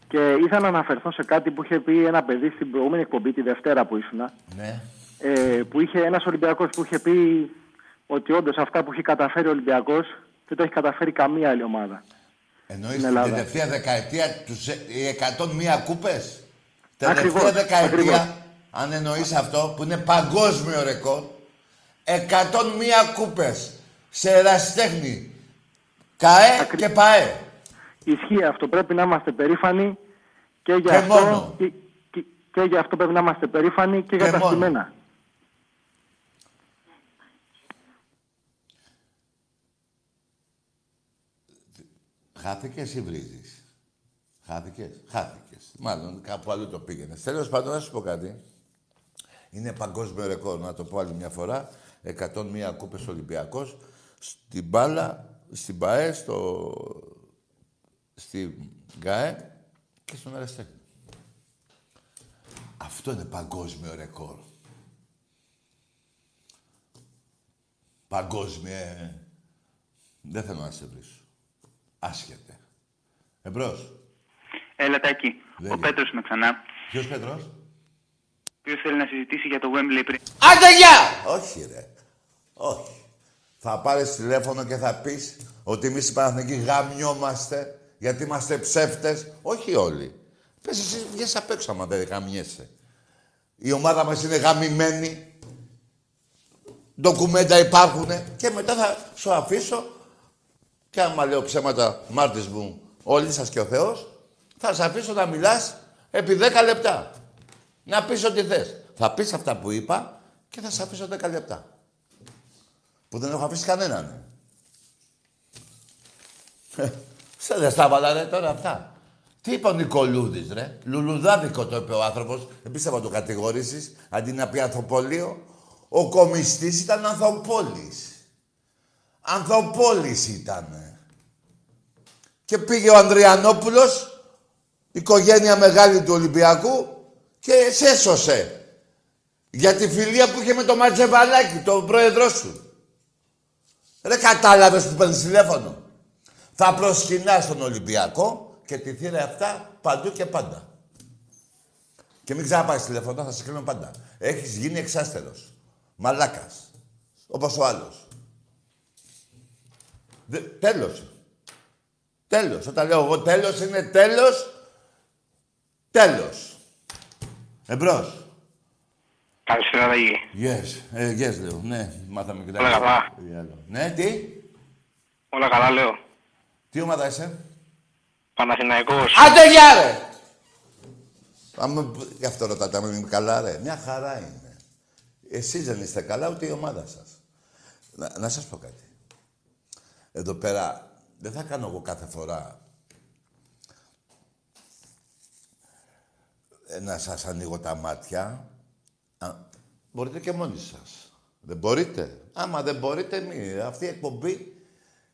Και ήθελα να αναφερθώ σε κάτι που είχε πει ένα παιδί στην προηγούμενη εκπομπή, τη Δευτέρα που ήσουνα. Ναι. Ε, που είχε ένας Ολυμπιακός που είχε πει ότι όντως αυτά που έχει καταφέρει ο Ολυμπιακός δεν το έχει καταφέρει καμία άλλη ομάδα. Εννοείς Στην την Ελλάδα. τελευταία δεκαετία τους, ε, οι 101 κούπες. Ακριβώς, Τελευταία δεκαετία, ακριβώς. αν εννοείς αυτό, που είναι παγκόσμιο ρεκόρ, 101 κούπες σε ερασιτέχνη. ΚΑΕ και ΠΑΕ. Ισχύει αυτό. Πρέπει να είμαστε περήφανοι και για Και αυτό. μόνο. Και, και, και για αυτό πρέπει να είμαστε περήφανοι και, για Και τα μόνο. στημένα. Χάθηκες ή βρίζεις; Χάθηκες; Χάθηκες. Μάλλον κάπου αλλού το πήγαινες. Τέλος πάντων, να σου πω κάτι. Είναι παγκόσμιο ρεκόρ, να το πω άλλη μια φορά. 101 κούπες Ολυμπιακός. Στην μπάλα, στην ΠΑΕ, στο... στην ΓΑΕ και στον Αριστέχνη. Αυτό είναι παγκόσμιο ρεκόρ. Παγκόσμιο. ε. Δεν θέλω να σε βρίσω. Άσχετε. Εμπρός. Έλα εκεί. Ο Πέτρος με ξανά. Ποιος Πέτρος; Ποιος θέλει να συζητήσει για το Wembley πριν; Άντε γεια! Όχι ρε. Όχι. Θα πάρεις τηλέφωνο και θα πεις ότι εμείς οι Παναθηνικοί γαμιόμαστε γιατί είμαστε ψεύτες. Όχι όλοι. Πες εσύ βγες απ' έξω άμα δεν γαμιέσαι. Η ομάδα μας είναι γαμημένη. Ντοκουμέντα υπάρχουνε και μετά θα σου αφήσω και άμα λέω ψέματα μάρτης μου όλοι σας και ο Θεός θα σας αφήσω να μιλάς επί 10 λεπτά. Να πεις ό,τι θες. Θα πεις αυτά που είπα και θα σε αφήσω 10 λεπτά. Που δεν έχω αφήσει κανέναν. Σε δεν στα βάλα, ρε, τώρα αυτά. Τι είπε ο Νικολούδης, ρε; Λουλουδάδικο το είπε ο άνθρωπος. Δεν πίστευα να το κατηγορήσεις. Αντί να πει ανθοπολείο. Ο κομιστής ήταν ανθοπόλης. Ανθοπόλης ήταν. Και πήγε ο Ανδριανόπουλος, οικογένεια μεγάλη του Ολυμπιακού, και σε έσωσε. Για τη φιλία που είχε με το Ματζεβαλάκι, τον πρόεδρός σου. Ρε κατάλαβες που παίρνεις τηλέφωνο. Θα προσκυνάς τον Ολυμπιακό και τη θύρα αυτά παντού και πάντα. Και μην ξαναπάρεις τηλέφωνο, θα σε κλείνω πάντα. Έχεις γίνει εξάστερος. Μαλάκας. Όπως ο άλλος. Δε, τέλος. Τέλος. Όταν λέω εγώ τέλος, είναι τέλος. Τέλος. Εμπρός. Καλησπέρα, Δαγή. Yes. Ε, yes, λέω. Ναι, μάθαμε και τα Όλα καλά. Τι άλλο. Ναι, τι; Όλα καλά, λέω. Τι ομάδα είσαι; Παναθηναϊκός. Άντε γεια, ρε! Άμα, γι' αυτό ρωτάτε, αν είμαι καλά, ρε. Μια χαρά είναι. Εσείς δεν είστε καλά, ούτε η ομάδα σας. Να, να σας πω κάτι. Εδώ πέρα, δεν θα κάνω εγώ κάθε φορά ε, να σας ανοίγω τα μάτια. Α, μπορείτε και μόνοι σας. Δεν μπορείτε. Άμα δεν μπορείτε, μη. Αυτή η εκπομπή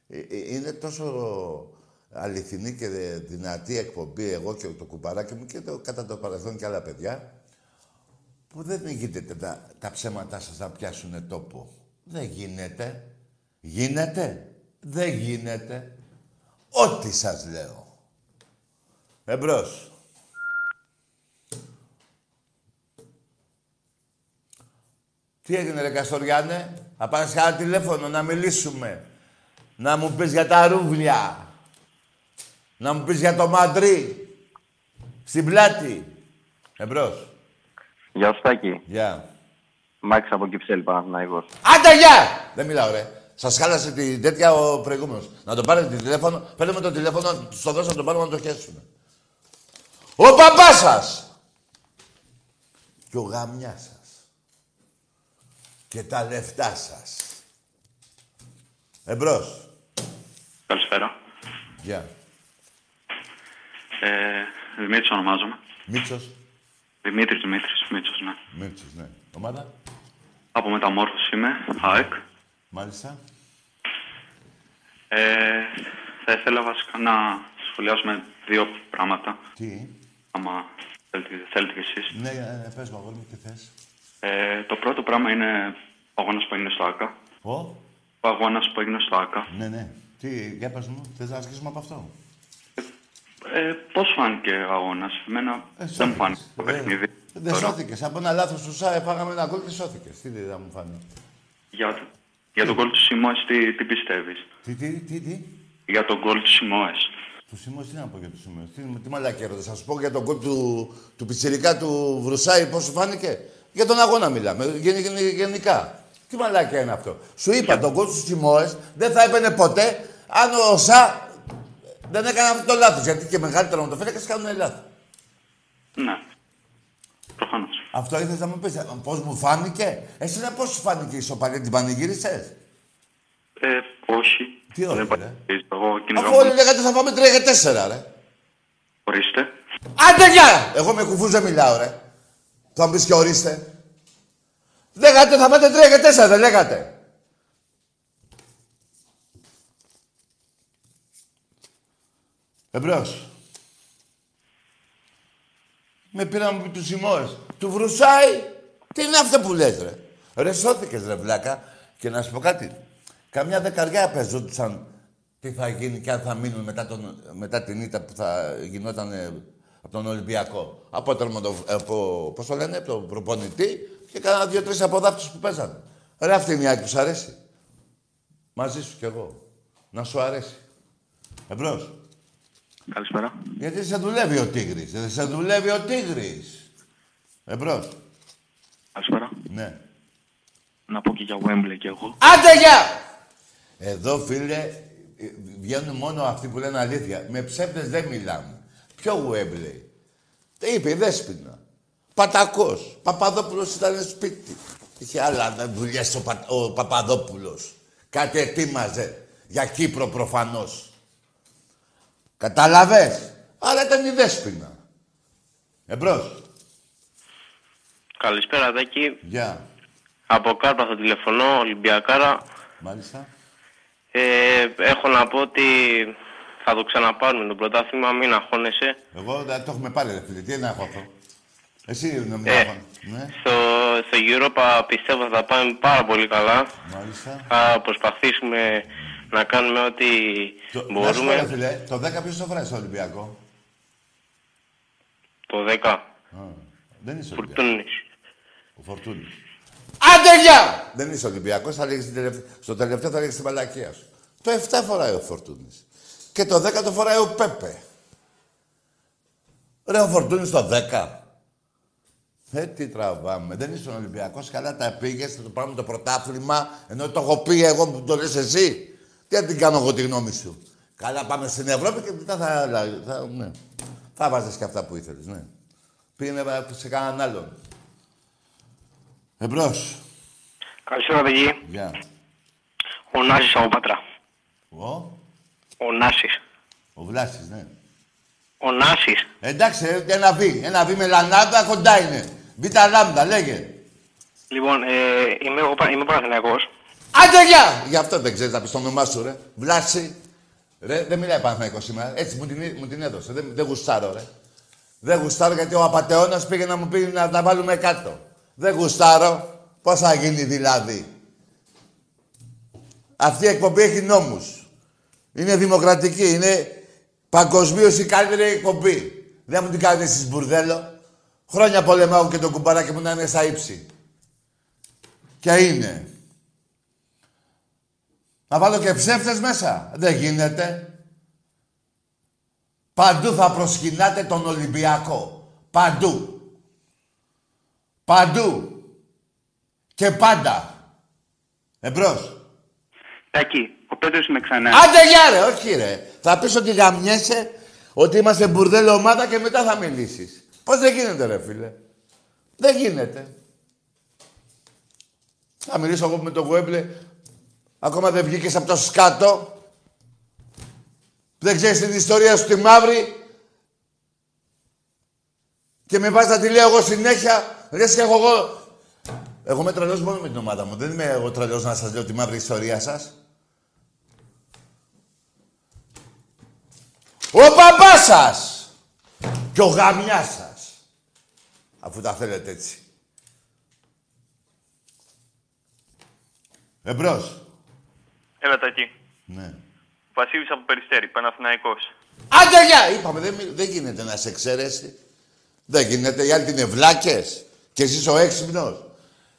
ε, ε, είναι τόσο αληθινή και δε- δυνατή εκπομπή, εγώ και το κουμπαράκι μου και το, κατά το παρελθόν και άλλα παιδιά, που δεν γίνεται τα, τα ψέματά σας να πιάσουν τόπο. Δεν γίνεται. Γίνεται. Δεν γίνεται. Ό,τι σας λέω. Εμπρός. Τι έγινε ρε Καστοριάνε, θα πάρεις κανένα τηλέφωνο να μιλήσουμε. Να μου πεις για τα ρούβλια. Να μου πεις για το μαντρί. Στην πλάτη. Εμπρός. Γεια σου, Τάκη. Γεια. Μάξ από Κυψέλη, Παναθηναϊκός. Άντε γεια! Δεν μιλάω ρε. Σας χάλασε τη τέτοια ο προηγούμενος. Να το πάρετε τηλέφωνο, παίρνουμε το τηλέφωνο, στο δώσω να τον πάρουμε να το χέσουμε. Ο παπάς σας! Και ο γαμιάς σας. Και τα λεφτά σας. Εμπρός. Καλησπέρα. Γεια. Ε, Δημήτρης ονομάζομαι. Μίτσος. Δημήτρης, Δημήτρης, Μίτσος, ναι. Μίτσος, ναι. Ομάδα. Από μεταμόρφωση είμαι, ΑΕΚ. Μάλιστα. Ε, θα ήθελα βασικά να σχολιάσουμε δύο πράγματα. Τι; Άμα θέλετε, θέλετε κι εσείς. Ναι, ε, πες μου, αγόρι μου, τι θες. Ε, το πρώτο πράγμα είναι ο αγώνας που έγινε στο ΆΚΑ. Ο; Ο αγώνας που έγινε στο ΆΚΑ. Ναι, ναι. Τι, για πες μου, θες να αρχίσουμε από αυτό; Ε, πώς φάνηκε ο αγώνας; Εμένα δεν μου φάνηκε το παιχνίδι. Δεν Τώρα, σώθηκες. Από ένα λάθος του ΣΑΕ φάγαμε ένα γκολ και σώθηκες. Τι δεν μου φάνει. Για, για τον γκολ του Σιμόες τι, τι πιστεύεις; Τι, τι, τι, τι; Για τον γκολ του Σιμόες. Του Σίμωες, τι να πω για τους Σίμωες. Τι, τι μαλακία ρωτάς. Θα σου πω για τον γκολ του, του πιτσιρικά του Βρουσάη πώς σου φάνηκε; Για τον αγώνα μιλάμε, γεν- γεν- γενικά. Τι μαλακία είναι αυτό; Σου είπα, τον γκολ του Σιμώες δεν θα έπαινε ποτέ αν ο Σα δεν έκανε αυτό το λάθος. Γιατί και μεγαλύτερο να το φέρει κάνουν λάθη. Ναι. Προφανώς. Αυτό ήθελες να μου πεις. ε, Πώς μου φάνηκε; Εσύ να πώς σου φάνηκε η ισοπαλία, την πανηγύρισες; Ε, όχι. Τι όχι, δεν ρε. πανηγυρίζω. Εγώ κυνηγάω. Αφού όλοι λέγατε θα πάμε 3 για 4, ρε. Ορίστε. Άντε γεια! Εγώ με κουφούς δεν μιλάω, ρε. Θα μου πεις και ορίστε. Λέγατε θα πάτε 3 για 4, δεν λέγατε. Εμπρός. Με πήραν από τους Σιμώες. Του βρουσάει. Τι είναι αυτό που λες, ρε; Ρε σώθηκες, ρε βλάκα. Και να σου πω κάτι. Καμιά δεκαριά παίζονταν τι θα γίνει και αν θα μείνουν μετά, τον, μετά την ήττα που θα γινόταν Από τον Ολυμπιακό. Από, τερματο, από πώς το λένε, από τον προπονητή και κάνα δύο-τρεις αποδάφτους που παίζανε. Ρε αυτή είναι η ΑΕΚ που σ' αρέσει; Μαζί σου κι εγώ. Να σου αρέσει. Εμπρός. Καλησπέρα. Γιατί σε δουλεύει ο Τίγρης. Δεν σε δουλεύει ο Τίγρης. Εμπρός. Καλησπέρα. Ναι. Να πω και για Wembley κι εγώ. Άντε γεια! Εδώ, φίλε, ε, βγαίνουν μόνο αυτοί που λένε αλήθεια. Με ψεύδες δεν μιλάμε. Ποιο Wembley; Τι είπε η Δέσποινα; Πατακός. Παπαδόπουλος ήταν σπίτι. Είχε άλλα δουλειές ο, Πα... ο Παπαδόπουλος. Κάτι ετοίμαζε. Για Κύπρο προφανώς. Κατάλαβες; Άρα ήταν η Δέσποινα. Εμπρός. Καλησπέρα, Δάκη. Γεια. Από Κάρπαθο τηλεφωνώ, Ολυμπιακάρα. Μάλιστα. Ε, έχω να πω ότι θα το ξαναπάρουμε το πρωτάθλημα, μην αγχώνεσαι. Εγώ δεν το έχουμε πάρει, ρε φίλε. Τι να έχω αυτό. Εσύ είναι μην Ε. αγχώνεσαι. Ναι. Στο, στο Europa πιστεύω θα πάμε πάρα πολύ καλά. Μάλιστα. Θα προσπαθήσουμε να κάνουμε ό,τι Να σου πω, μπορούμε. ρε φίλε, το 10 ποιος το βράζει στο Ολυμπιακό; Το 10. Α, δεν είσαι Ολυμπιακός. Φουρτούνης. Ο Φορτούνης. Άντε γεια! Δεν είσαι Ολυμπιακός, θα λέγεις την τελευταία- στο τελευταίο θα λέγεις την μαλακία σου. Το 7 φοράει ο Φορτούνης. Και το 10 το φοράει ο Πέπε. Ρε ο Φορτούνης το 10. Ε, τι τραβάμε. Δεν είσαι Ολυμπιακός, καλά τα πήγες, θα το πάμε το πρωτάθλημα, ενώ το έχω πει εγώ που το λες εσύ. Τι να την κάνω εγώ τη γνώμη σου. Καλά πάμε στην Ευρώπη και μετά θα, θα, ναι. θα βάζεις και αυτά που ήθελες, ναι. Πήγαινε σε κανέναν άλλον. Εμπρός. Καλησπέρα, Δάκη. Γεια. Ο Νάσης από Πάτρα. Ο, Ο Νάσης. ο Βλάσης, ναι. Ο Νάσης. Εντάξει, ε, ένα β. Ένα β με λανάδα κοντά είναι. Β λάμδα, λέγε. Λοιπόν, ε, είμαι, εγώ, πα- είμαι Παναθηναϊκός. Άντε γεια! Γι' αυτό δεν ξέρεις να πεις το όνομά σου, ρε. Βλάση. Ρε, δεν μιλάει Παναθηναϊκός σήμερα. Έτσι μου την, μου την έδωσε. Δεν, δεν γουστάρω, ρε. Δεν γουστάρω γιατί ο απατεώνας πήγε να μου πει να τα βάλουμε κάτω. Δεν γουστάρω. Πώς θα γίνει δηλαδή. Αυτή η εκπομπή έχει νόμους. Είναι δημοκρατική. Είναι παγκοσμίως η καλύτερη εκπομπή. Δεν μου την κάνετε εσείς μπουρδέλο. Χρόνια πολεμάω και το κουμπαράκι μου να είναι στα ύψη. Και είναι; Να βάλω και ψεύτες μέσα. Δεν γίνεται. Παντού θα προσκυνάτε τον Ολυμπιακό. Παντού. Παντού. Και πάντα. Εμπρός. Τάκη, ο Πέτρος είμαι ξανά. Άντε γεια ρε, όχι ρε. Θα πεις ότι γαμιέσαι, ότι είμαστε μπουρδέλο ομάδα και μετά θα μιλήσεις. Πώς δεν γίνεται ρε φίλε. Δεν γίνεται. Θα μιλήσω εγώ με τον Γουέμπλε. Ακόμα δεν βγήκες από το σκάτο. Δεν ξέρεις την ιστορία σου τη μαύρη. Και με βάζει να τη λέω εγώ συνέχεια. Λες και έχω εγώ... Εγώ είμαι τρελός μόνο με την ομάδα μου. Δεν είμαι εγώ τρελός να σας λέω τη μαύρη ιστορία σας. Ο μπαμπάς σας και ο γαμιάς σας. Αφού τα θέλετε έτσι. Εμπρός. Έλα Τάκη. Ναι. Βασίλης από Περιστέρη, Παναθηναϊκός. Άντε γεια! Είπαμε, δεν, μι- δεν γίνεται να σε εξαίρεση. Δεν γίνεται, οι άλλοι είναι βλάκες. Και εσείς ο έξυπνος.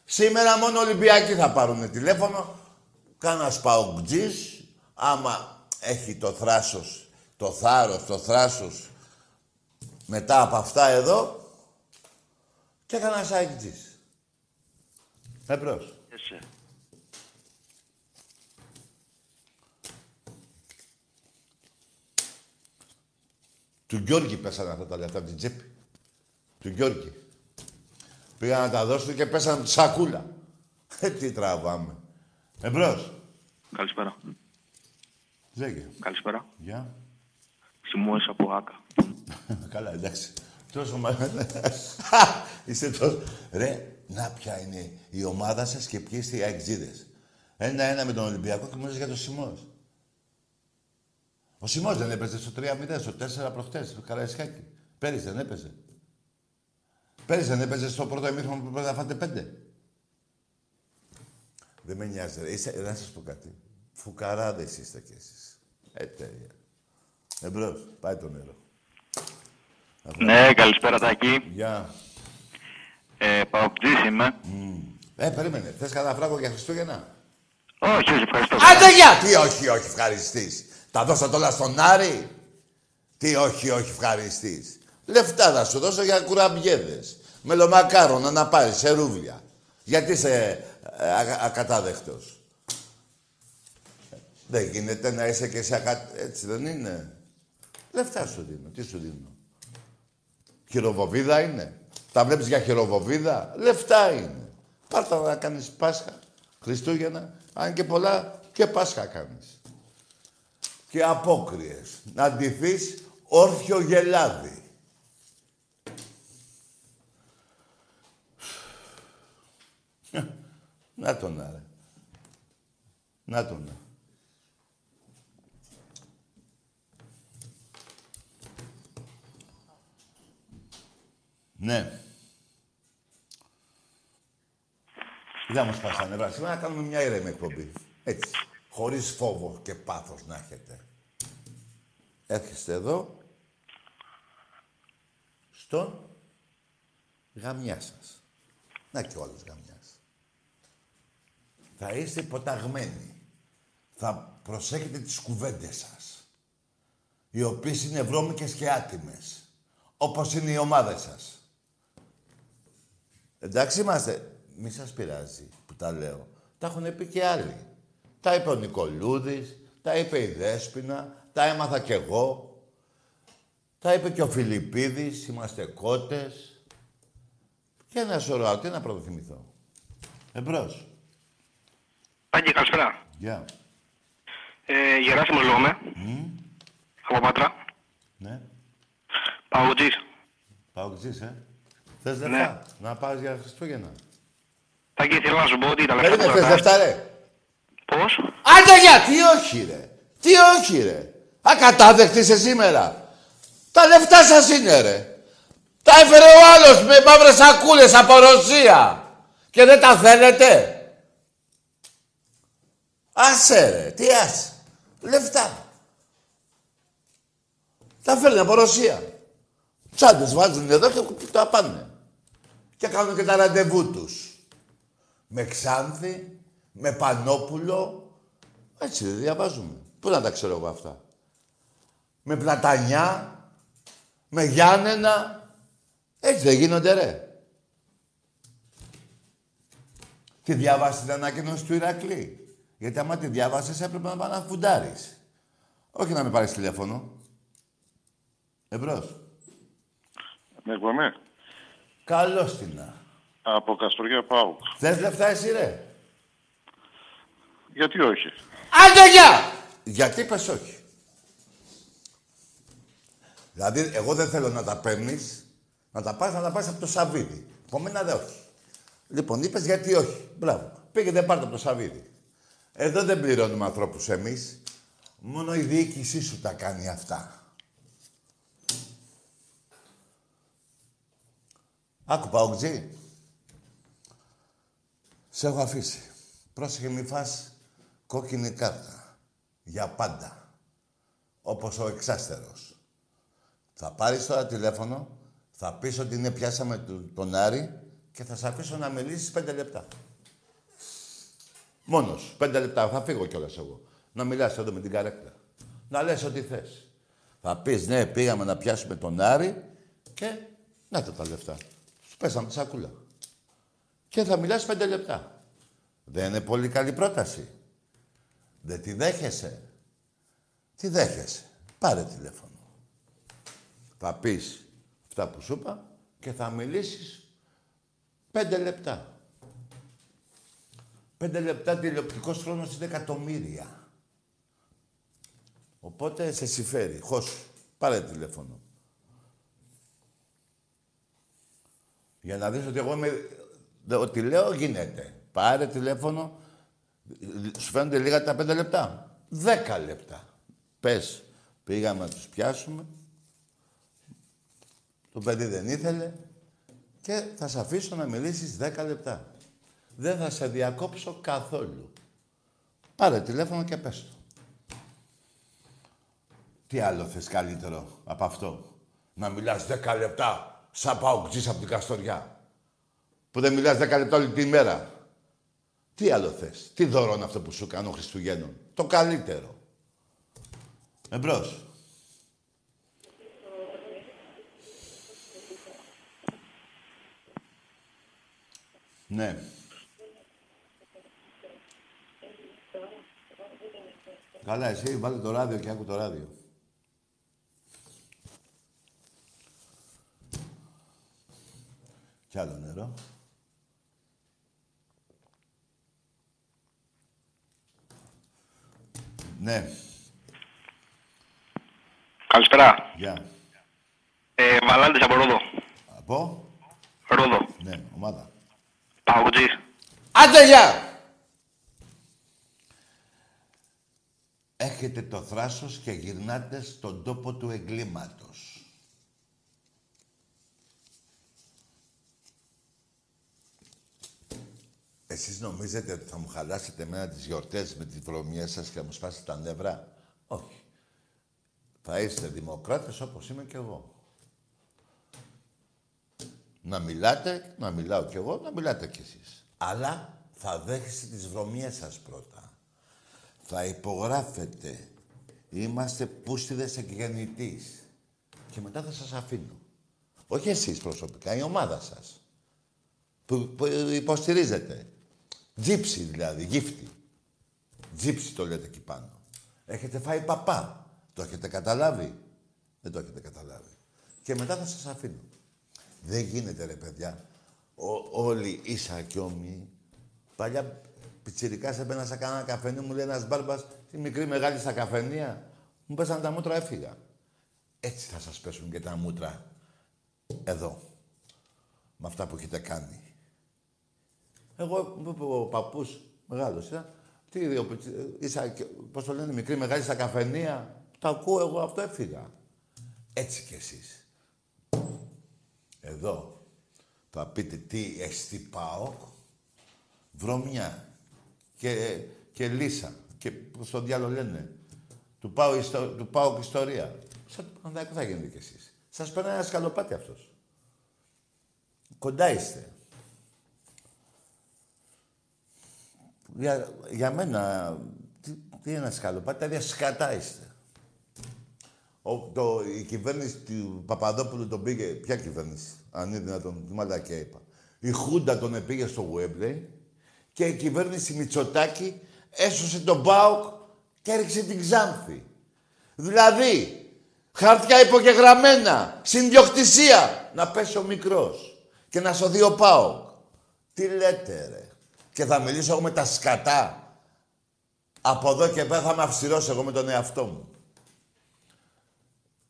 Σήμερα μόνο Ολυμπιακοί θα πάρουν τηλέφωνο. Κάνα παουτζής, άμα έχει το θράσος, το θάρρος, το θράσος, μετά από αυτά εδώ, και κάνα αεκτζής. Εμπρός. Του Γιώργη πέσανε αυτά τα λεφτά από την τσέπη. Του Γιώργη. Πήγαν να τα δώσουν και πέσανε από τη σακούλα. Ε, τι τραβάμε. Εμπρός. Καλησπέρα. Λέγε. Καλησπέρα. Γεια. Σιμώες από ΆΚΑ. Καλά, εντάξει. Τόσο μα... Είστε τόσο... Ρε, να ποια είναι η ομάδα σας και ποιοι είστε οι αεξίδες. Ένα-ένα με τον Ολυμπιακό και μου λες για τον Σιμός. Ο Σιμός δεν έπαιζε στο 3-0, στο 4 προχτές, στο Καραϊσκάκι. Πέρυσι δεν έπαιζε. Πέρυσι δεν έπαιζε στο πρώτο ημίχρονο που πρέπει να φάτε πέντε. Δεν με νοιάζει, ρε. Είστε, να σας πω κάτι. Φουκαράδες είστε κι εσείς. Ε, τέλεια. Εμπρός, πάει το νερό. Ναι, καλησπέρα Τάκη. Γεια. Ε, Παοκτζής είμαι. Ε, περίμενε. Θες κανένα φράγκο για Χριστούγεννα; Όχι, όχι, ευχαριστώ. Άντε για! Τι όχι, όχι, ευχαριστής. Τα δώσατε όλα στον Άρη. Τι όχι, όχι, ευχαριστής. Λεφτά θα σου δώσω για κουραμπιέδες. Μελομακάρονα να πάρεις σε ρούβλια. Γιατί είσαι ε, ακα- ακατάδεκτος. Δεν γίνεται να είσαι και σε ακα... Έτσι δεν είναι. Λεφτά σου δίνω. Τι σου δίνω. Χειροβοβίδα είναι. Τα βλέπεις για χειροβοβίδα. Λεφτά είναι. Πάρτα να κάνεις Πάσχα, Χριστούγεννα, αν και πολλά και Πάσχα κάνεις. Και απόκριες. Να ντυθείς όρθιο γελάδι. Να τον άρε. Να τον. Ναι. Δεν μας πας νεύρα. Σήμερα να κάνουμε μια ήρεμη εκπομπή. Έτσι. Χωρίς φόβο και πάθος να έχετε. Έρχεστε εδώ. Στον γαμιά σας. Να και ο άλλος γαμιάς. Θα είστε υποταγμένοι. Θα προσέχετε τις κουβέντες σας. Οι οποίες είναι βρώμικες και άτιμες. Όπως είναι οι ομάδες σας. Εντάξει είμαστε. Μη σας πειράζει που τα λέω. Τα έχουν πει και άλλοι. Τα είπε ο Νικολούδης, τα είπε η Δέσποινα, τα έμαθα κι εγώ. Τα είπε και ο Φιλιππίδης, είμαστε κότες. Και ένα σωρό, τι να πρωτοθυμηθώ. Εμπρός. Τάκη, καλησπέρα. Γεια. Ε, Γεράσιμο λέγομαι. Από Πάτρα. Ναι. Παγωτζής. Παοξής, ε. Θες Ναι. λεφτά, να πας για Χριστούγεννα. Τάκη, θέλω να σου πω ότι τα λεφτά Περίμενε, που θες θα λεφτά, ρε. Πώς; Άντε για, τι όχι, ρε. Τι όχι, ρε. Ακατάδεκτης σε σήμερα. Τα λεφτά σας είναι, ρε. Τα έφερε ο άλλος με μαύρες σακούλες από Ρωσία. Και δεν τα θέλετε. Άσε, ρε. Τι άσε. Λεφτά. Τα φέρνει από Ρωσία. Τσάντες βάζουν εδώ και τα πάνε. Και κάνουν και τα ραντεβού τους. Με Ξάνθη, με Πανόπουλο. Έτσι δεν διαβάζουμε. Πού να τα ξέρω εγώ αυτά. Με Πλατανιά, με Γιάννενα. Έτσι δεν γίνονται ρε. Τη διάβασες την ανακοίνωση του Ηρακλή; Γιατί άμα τη διάβασες έπρεπε να πάει να φουντάρεις. Όχι να με πάρεις τηλέφωνο. Εμπρός. Με εκπομπή. Καλώς την να. Από Καστοριά Πάουκ. Θες λεφτά εσύ ρε. Γιατί όχι; Άντε γεια! Γιατί είπες όχι; Δηλαδή, εγώ δεν θέλω να τα παίρνεις, να τα πας, να τα πας από το Σαββίδι. Από μένα δεν όχι. Λοιπόν, είπες γιατί όχι. Μπράβο. Πήγε δεν πάρτε από το Σαββίδι. Εδώ δεν πληρώνουμε ανθρώπους εμείς. Μόνο η διοίκησή σου τα κάνει αυτά. Άκου, Παοκτζή. Σε έχω αφήσει. Πρόσεχε μη φας κόκκινη κάρτα. Για πάντα. Όπως ο εξάστερος. Θα πάρεις τώρα τηλέφωνο, θα πεις ότι είναι πιάσαμε του- τον Άρη και θα σε αφήσω να μιλήσεις πέντε λεπτά. Μόνος. Πέντε λεπτά. Θα φύγω κιόλας εγώ. Να μιλάς εδώ με την καρέκλα. Να λες ό,τι θες. Θα πεις, ναι, πήγαμε να πιάσουμε τον Άρη και να τα τα λεφτά. Σου πέσαμε τη σακούλα. Και θα μιλάς πέντε λεπτά. Δεν είναι πολύ καλή πρόταση. Δεν τη δέχεσαι. Τι δέχεσαι. Πάρε τηλέφωνο. Θα πεις αυτά που σου είπα και θα μιλήσεις πέντε λεπτά. Πέντε λεπτά τηλεοπτικός χρόνος είναι εκατομμύρια. Οπότε σε συμφέρει. Χώσου. Πάρε τηλέφωνο. Για να δεις ότι εγώ είμαι... δε- Ότι λέω γίνεται. Πάρε τηλέφωνο. Σου φαίνονται λίγα τα πέντε λεπτά. Δέκα λεπτά. Πες, πήγαμε να τους πιάσουμε. Το παιδί δεν ήθελε. Και θα σε αφήσω να μιλήσεις δέκα λεπτά. Δεν θα σε διακόψω καθόλου. Πάρε τηλέφωνο και πες το. Τι άλλο θες καλύτερο από αυτό; Να μιλάς 10 λεπτά σαν παοκτζής από την Καστοριά. Που δεν μιλάς 10 λεπτά όλη τη μέρα. Τι άλλο θες; Τι δώρο είναι αυτό που σου κάνω Χριστουγέννων; Το καλύτερο. Εμπρός. Ναι. Καλά, εσύ βάλε το ράδιο και άκου το ράδιο. Κι άλλο νερό. Ναι. Καλησπέρα. Γεια. Ε, Βαλάντης από Ρόδο. Από; Ρόδο. Ναι, ομάδα. Παγκοτζής. Άντε, γεια! Έχετε το θράσος και γυρνάτε στον τόπο του εγκλήματος. Εσείς νομίζετε ότι θα μου χαλάσετε εμένα τις γιορτές με τις βρωμιές σας και θα μου σπάσετε τα νεύρα; Όχι. Θα είστε δημοκράτες όπως είμαι κι εγώ. Να μιλάτε, να μιλάω κι εγώ, να μιλάτε κι εσείς. Αλλά θα δέχεστε τις βρωμιές σας πρώτα. Θα υπογράφετε. Είμαστε πούστιδες εκγεννητής. Και μετά θα σας αφήνω. Όχι εσείς προσωπικά, η ομάδα σας. Που, που υποστηρίζετε. Τζίψι δηλαδή, γύφτη. Τζίψι το λέτε εκεί πάνω. Έχετε φάει παπά. Το έχετε καταλάβει; Δεν το έχετε καταλάβει. Και μετά θα σας αφήνω. Δεν γίνεται ρε παιδιά. Ο, όλοι ίσα κι όμοι. Παλιά πιτσιρικά έμπαινα σε κανένα καφενείο, μου λέει ένας μπάρμπας, η μικρή μεγάλη στα καφενεία. Μου πέσανε τα μούτρα, έφυγα. Έτσι θα σας πέσουν και τα μούτρα. Εδώ. Με αυτά που έχετε κάνει. Εγώ, μου είπε ο παππούς, μεγάλος, ήταν, τι, ο, πιτσι- ίσα, και- πώς το λένε, μικρή μεγάλη στα καφενεία. Τα ακούω εγώ, αυτό έφυγα. Έτσι κι εσείς. Εδώ θα πείτε τι εστί πάω, βρωμιά και, και λύσα και πώς το διάλογο λένε. Του πάω, ιστο, του πάω και ιστορία. Σαν το Παναθηναϊκό θα γίνετε κι εσείς. Σας περνάει ένα σκαλοπάτι αυτός. Κοντά είστε. Για, για μένα, τι, τι είναι ένα σκαλοπάτι, τα ίδια σκατά είστε. Ο, το, η κυβέρνηση του Παπαδόπουλου τον πήγε. Ποια κυβέρνηση, αν είναι δυνατόν, τι μαλακιά είπα. Η Χούντα τον επήγε στο Γουέμπλεϊ και η κυβέρνηση Μητσοτάκη έσωσε τον Μπάουκ και έριξε την Ξάνθη. Δηλαδή, χαρτιά υπογεγραμμένα, συνδιοκτησία, να πέσει ο μικρός και να σωθεί ο Πάουκ. Τι λέτε ρε. Και θα μιλήσω εγώ με τα σκατά. Από εδώ και πέρα θα είμαι αυστηρός εγώ με τον εαυτό μου.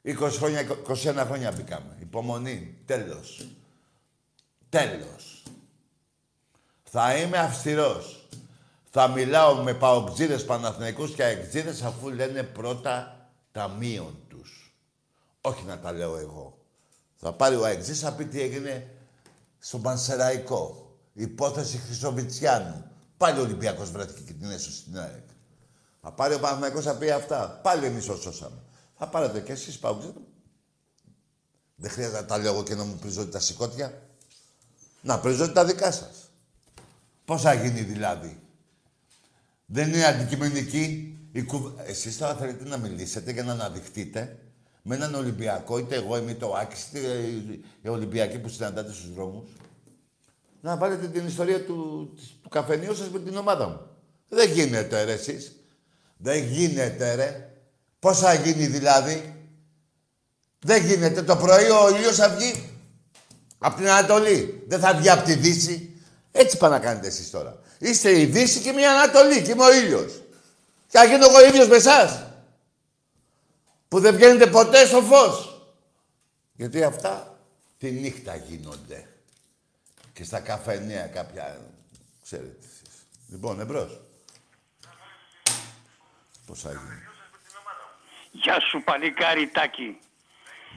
20 χρόνια, 21 χρόνια μπήκαμε. Υπομονή. Τέλος. Τέλος. Θα είμαι αυστηρός. Θα μιλάω με παοκτζίδες Παναθηναϊκούς και αεκτζίδες αφού λένε πρώτα τα μείον τους. Όχι να τα λέω εγώ. Θα πάρει ο αεκτζής θα πει τι έγινε στον Πανσεραϊκό. Υπόθεση Χρυσοβιτσιάνου. Πάλι ο Ολυμπιακός βρέθηκε και την έσωσε στην ΑΕΚ. Θα πάρει ο Παναθηναϊκός θα πει αυτά. Πάλι εμείς το σώσαμε. Θα πάρετε κι εσείς παουτζίδες. Δεν χρειάζεται να τα λέω εγώ και να μου πριζώνετε τα σηκώτια. Να πριζώνετε τα δικά σας. Πώς θα γίνει δηλαδή; Δεν είναι αντικειμενική η κουβ... Εσείς τώρα θέλετε να μιλήσετε για να αναδειχτείτε με έναν Ολυμπιακό, είτε εγώ είμαι το Άκης, είτε οι- οι Ολυμπιακοί που συναντάτε στους δρόμους. Να βάλετε την ιστορία του, της- του καφενείου σας με την ομάδα μου. Δεν γίνεται ρε εσείς. Δεν γίνεται ρε. Πώς θα γίνει δηλαδή; Δεν γίνεται. Το πρωί ο ήλιος θα βγει από την Ανατολή. Δεν θα βγει από τη Δύση. Έτσι πάνε να κάνετε εσείς τώρα. Είστε η Δύση και μια Ανατολή και είμαι ο ήλιος. Και θα γίνω εγώ ίδιος με εσάς. Που δεν βγαίνετε ποτέ στο φως. Γιατί αυτά τη νύχτα γίνονται. Και στα καφενεία κάποια... Ξέρετε εσείς. Λοιπόν, εμπρός. Πώς θα γίνει. Γεια σου παλικάρι Τάκη.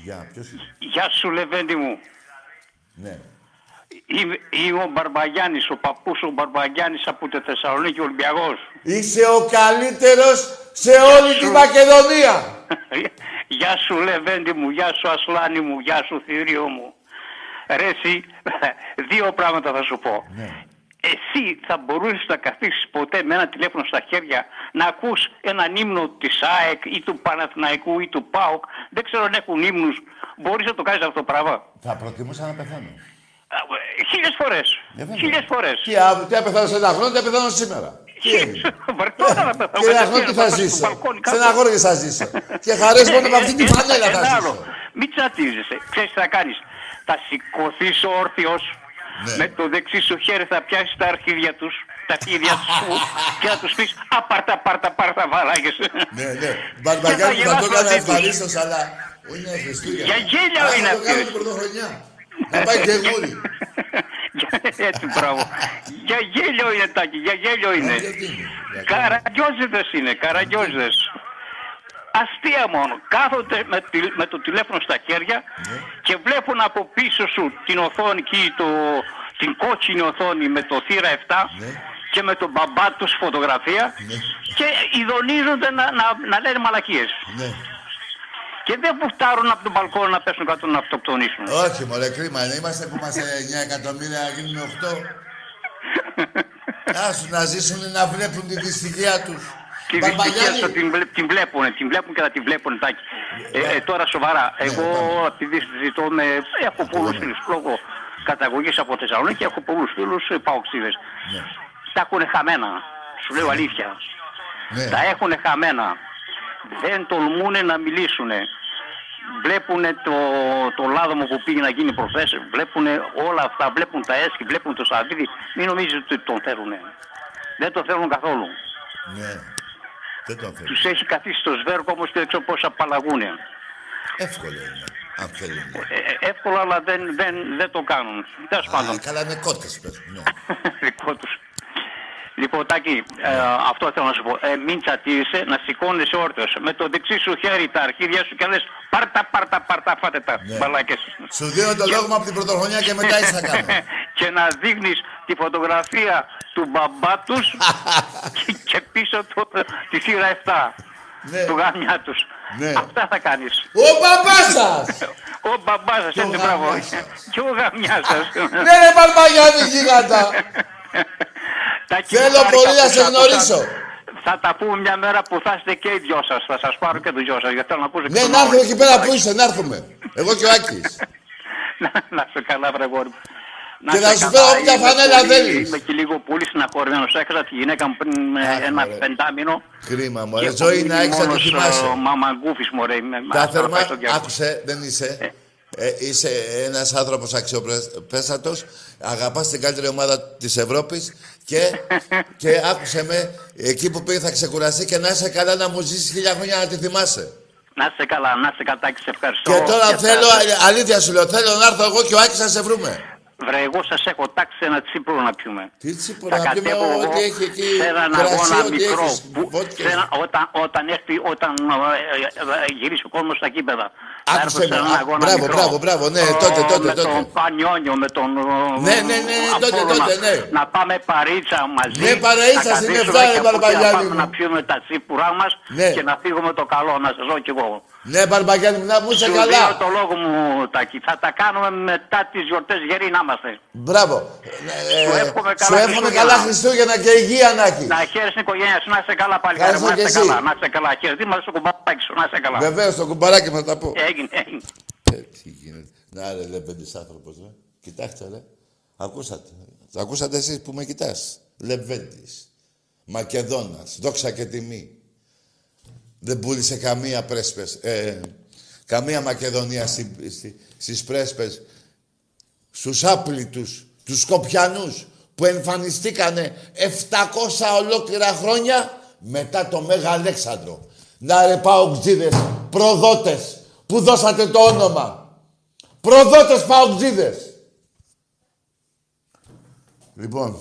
Για, ποιος είναι; Γεια σου Λεβέντη μου. Ναι. Είμαι, είμαι ο Μπαρμπαγιάννης, ο παππούς ο Μπαρμπαγιάννης από τη Θεσσαλονίκη Ολυμπιακός. Είσαι ο καλύτερος σε όλη τη Μακεδονία. Γεια σου Λεβέντη μου, γεια σου Ασλάνη μου, γεια σου Θηρίο μου. Ρε εσύ, δύο πράγματα θα σου πω. Εσύ θα μπορούσες να καθίσεις ποτέ με ένα τηλέφωνο στα χέρια να ακούς έναν ύμνο της ΑΕΚ ή του Παναθηναϊκού ή του ΠΑΟΚ. Δεν ξέρω αν έχουν ύμνους. Μπορείς να το κάνεις αυτό το πράγμα; Θα προτιμούσα να πεθάνω. Χίλιες φορές. Χίλιες φορές. Τι, α- τι να πεθάνω σε ένα χρόνο, τι να πεθάνω σήμερα. Τι έγινε; Βαρκότα να πεθάνω. Και ένα χρόνο τι θα ζήσω. Σε ένα χρόνο τι θα ζήσω. Και χαρές μόνο με αυτή τη φανέλα θα Ένα άλλο. ζήσω. Μην τσατίζεσαι. Ξέρεις τι θα κάνεις; Θα σηκωθείς όρθιος. Ναι. Με το δεξί σου χέρι θα πιάσεις τα αρχίδια τους, τα αρχίδια σου και θα τους πεις «Α, πάρτα, πάρτα, πάρτα, βαράγες». Ναι, ναι. Μπαρμπαγιάννη Και θα το γελάς έκανα μαζί τους. ευχαρίστως, αλλά είναι Χριστούγεννα. Για γέλιο Ας είναι το αυτή. κάνω την πρωτοχρονιά. Να πάει και γούρι. Έτσι, μπράβο. Για γέλιο είναι, Τάκη, για γέλιο είναι. Καραγκιόζιδες είναι, καραγκιόζιδες. Αστεία μόνο. Κάθονται με, τη- με το τηλέφωνο στα χέρια και βλέπουν από πίσω σου την οθόνη εκεί, το, την κόκκινη οθόνη με το θύρα 7 και με τον μπαμπά τους φωτογραφία και ειδονίζονται να, να, να λένε μαλακίες. Και δεν φουκτάρουν από τον μπαλκόνο να πέσουν κάτω να αυτοκτονήσουν. Όχι, μωρέ, κρίμα είναι. Είμαστε που είμαστε 9 εκατομμύρια, να γίνουμε 8. Άσου να ζήσουν να βλέπουν τη δυστυχία τους. Τη δυστυχία σου την, βλέ- την βλέπουν, την βλέπουν και θα την βλέπουν τάκι. Ε, ε, τώρα σοβαρά, εγώ επειδή συζητώ με. Έχω πολλούς φίλους λόγω καταγωγής από Θεσσαλονίκη, έχω πολλούς φίλους παοξίδες. Τα έχουν χαμένα. Σου λέω αλήθεια. Τα έχουν χαμένα. Δεν τολμούν να μιλήσουν. Βλέπουν το, το λάδωμο που πήγε να γίνει προχθές, βλέπουν όλα αυτά, βλέπουν τα έσχη, βλέπουν το σαβίδι. Μην νομίζετε ότι τον θέλουν. Δεν τον θέλουν καθόλου. Ναι. Δεν το θέλω. Τους έχει καθίσει στο σβέρκο όμως και δεν ξέρω πώς απαλλαγούν. Εύκολο είναι, αν θέλουν. Ε, ε, εύκολο αλλά δεν, δεν, δεν το κάνουν. Τέλος πάντων. Καλά είναι κότες, πες. Ναι. Δικό τους. Λοιπόν, Τάκη, ε, αυτό θέλω να σου πω. Ε, μην τσατίζεσαι, να σηκώνει όρθιος. Με το δεξί σου χέρι τα αρχίδια σου και λες πάρτα, πάρτα, πάρτα, φάτε τα Ναι. μπαλάκες. Σου δίνω το λόγο μου από την πρωτοχρονιά και μετά είσαι θα κάνω. και να δείχνεις τη φωτογραφία του μπαμπά τους και, και πίσω το, τη θύρα 7 του γάμια τους. Ναι. Αυτά θα κάνεις. Ο μπαμπάς σας! Ο μπαμπάς σας, έτσι μπράβο. Και ο γαμιά σας. Ναι, ρε Μπαρμπαγιάννη, γίγαντα. Θέλω πολύ να σε γνωρίσω. Θα τα πούμε μια μέρα που θα είστε και οι δυο σας. Θα σας πάρω και τους δυο σας. Γιατί θέλω να ακούσω και Ναι, τον να έρθουμε Όρη. εκεί πέρα που είσαι, να έρθουμε. Εγώ και ο Άκης. Να σε καλά, βρε γόρι. μου. Και σε να σου καλά, φέρω όποια είμαι φανέλα πολύ- θέλεις. Είμαι και λίγο πολύ συναχωρημένος. Έχασα τη γυναίκα μου πριν ε, ένα πεντάμινο. Κρίμα μου, Και ρε. Ζωή έχω να μείνει έχεις να το μόνος, θυμάσαι. ε, Μαμαγκούφης, μωρέ. είμαι- Τα ας τώρα θερμά, πάει στο διάλογο. άκουσε, δεν είσαι. Ε, είσαι ένας άνθρωπος αξιοπέστατος, αγαπάς την καλύτερη ομάδα της Ευρώπης και, και άκουσε με, εκεί που πήγε θα ξεκουραστεί και να είσαι καλά να μου ζήσεις χίλια χρόνια να τη θυμάσαι. Να είσαι καλά, να είσαι καλά και σε ευχαριστώ. Και τώρα θα- θέλω, ε, αλήθεια σου λέω, θέλω να έρθω εγώ και ο Άκης να σε βρούμε. Βρε, εγώ σας έχω τάξει ένα τσίπρο να πιούμε. Τι τσίπρο Θα να πιούμε, κατέβω εγώ ό,τι έχει εκεί, σε έναν κρασί, αγώνα ό,τι μικρό. έχεις, που- σε ένα- όταν, όταν, έρθει, όταν ε, ε, ε, γυρίσει ο κόσμος στα κήπεδα. Θα έρθω Άκουσε σε με, έναν α, αγώνα μπράβο, μικρό. μπράβο, μπράβο, ναι, Ε, τότε, τότε, με τότε. τον Πανιόνιο, με τον ε, Ναι, ναι, ναι, τότε, Απόλλωνα. τότε, ναι. Να πάμε παρίτσα μαζί. Ναι, παρεΐτσα να στην καθίσουμε Εφτά, και ρε, από εκεί να Μπαρμπαγιάννη πάμε μου. Να πιούμε τα τσίπουρά μας Ναι. και να φύγουμε το καλό. Να σας δω κι εγώ. Ναι, Μπαρμπαγιάννη μου, να μου είσαι Σου καλά. δίνω το λόγο μου, Τάκη. Θα τα κάνουμε μετά τις γιορτές γεροί να είμαστε. Μπράβο. Σου Ε, εύχομαι Σου καλά εύχομαι Χριστούγεννα. καλά Χριστούγεννα και υγεία να έχεις. Να χαίρεσαι την οικογένεια σου, να είσαι καλά πάλι. Ευχαριστώ Να και είσαι εσύ. καλά, να είσαι καλά. Χαίρεσαι μας στο κουμπάκι σου, να είσαι καλά. Βεβαίως, το κουμπαράκι μου θα τα πω. Έγινε, έγινε. Ε, τι γίνεται. Να ρε, Λεβέντης άνθρωπος, ρε. Κοιτάξτε, ρε. Ακούσατε. Ακούσατε εσείς που με κοιτάς. Λεβέντης. Μακεδόνας. Δόξα και τιμή. Δεν πούλησε καμία πρέσπες. Ε, καμία Μακεδονία στη, στη, στις πρέσπες. Στους άπλητους, τους Σκοπιανούς που εμφανιστήκανε 700 ολόκληρα χρόνια μετά το Μέγα Αλέξανδρο. Να ρε παοκτζίδες, προδότες που δώσατε το όνομα. Προδότες παοκτζίδες. Λοιπόν,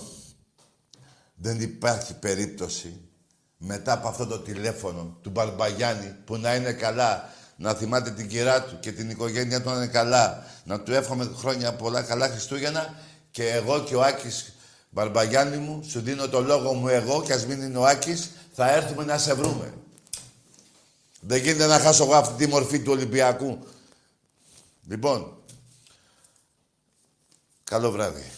δεν υπάρχει περίπτωση μετά από αυτό το τηλέφωνο του Μπαρμπαγιάννη που να είναι καλά, να θυμάται την κυρά του και την οικογένειά του να είναι καλά, να του εύχομαι χρόνια πολλά καλά Χριστούγεννα Και εγώ και ο Άκης Μπαρμπαγιάννη μου, σου δίνω το λόγο μου εγώ και ας μην είναι ο Άκης, θα έρθουμε να σε βρούμε. Δεν γίνεται να χάσω εγώ αυτή τη μορφή του Ολυμπιακού. Λοιπόν, καλό βράδυ.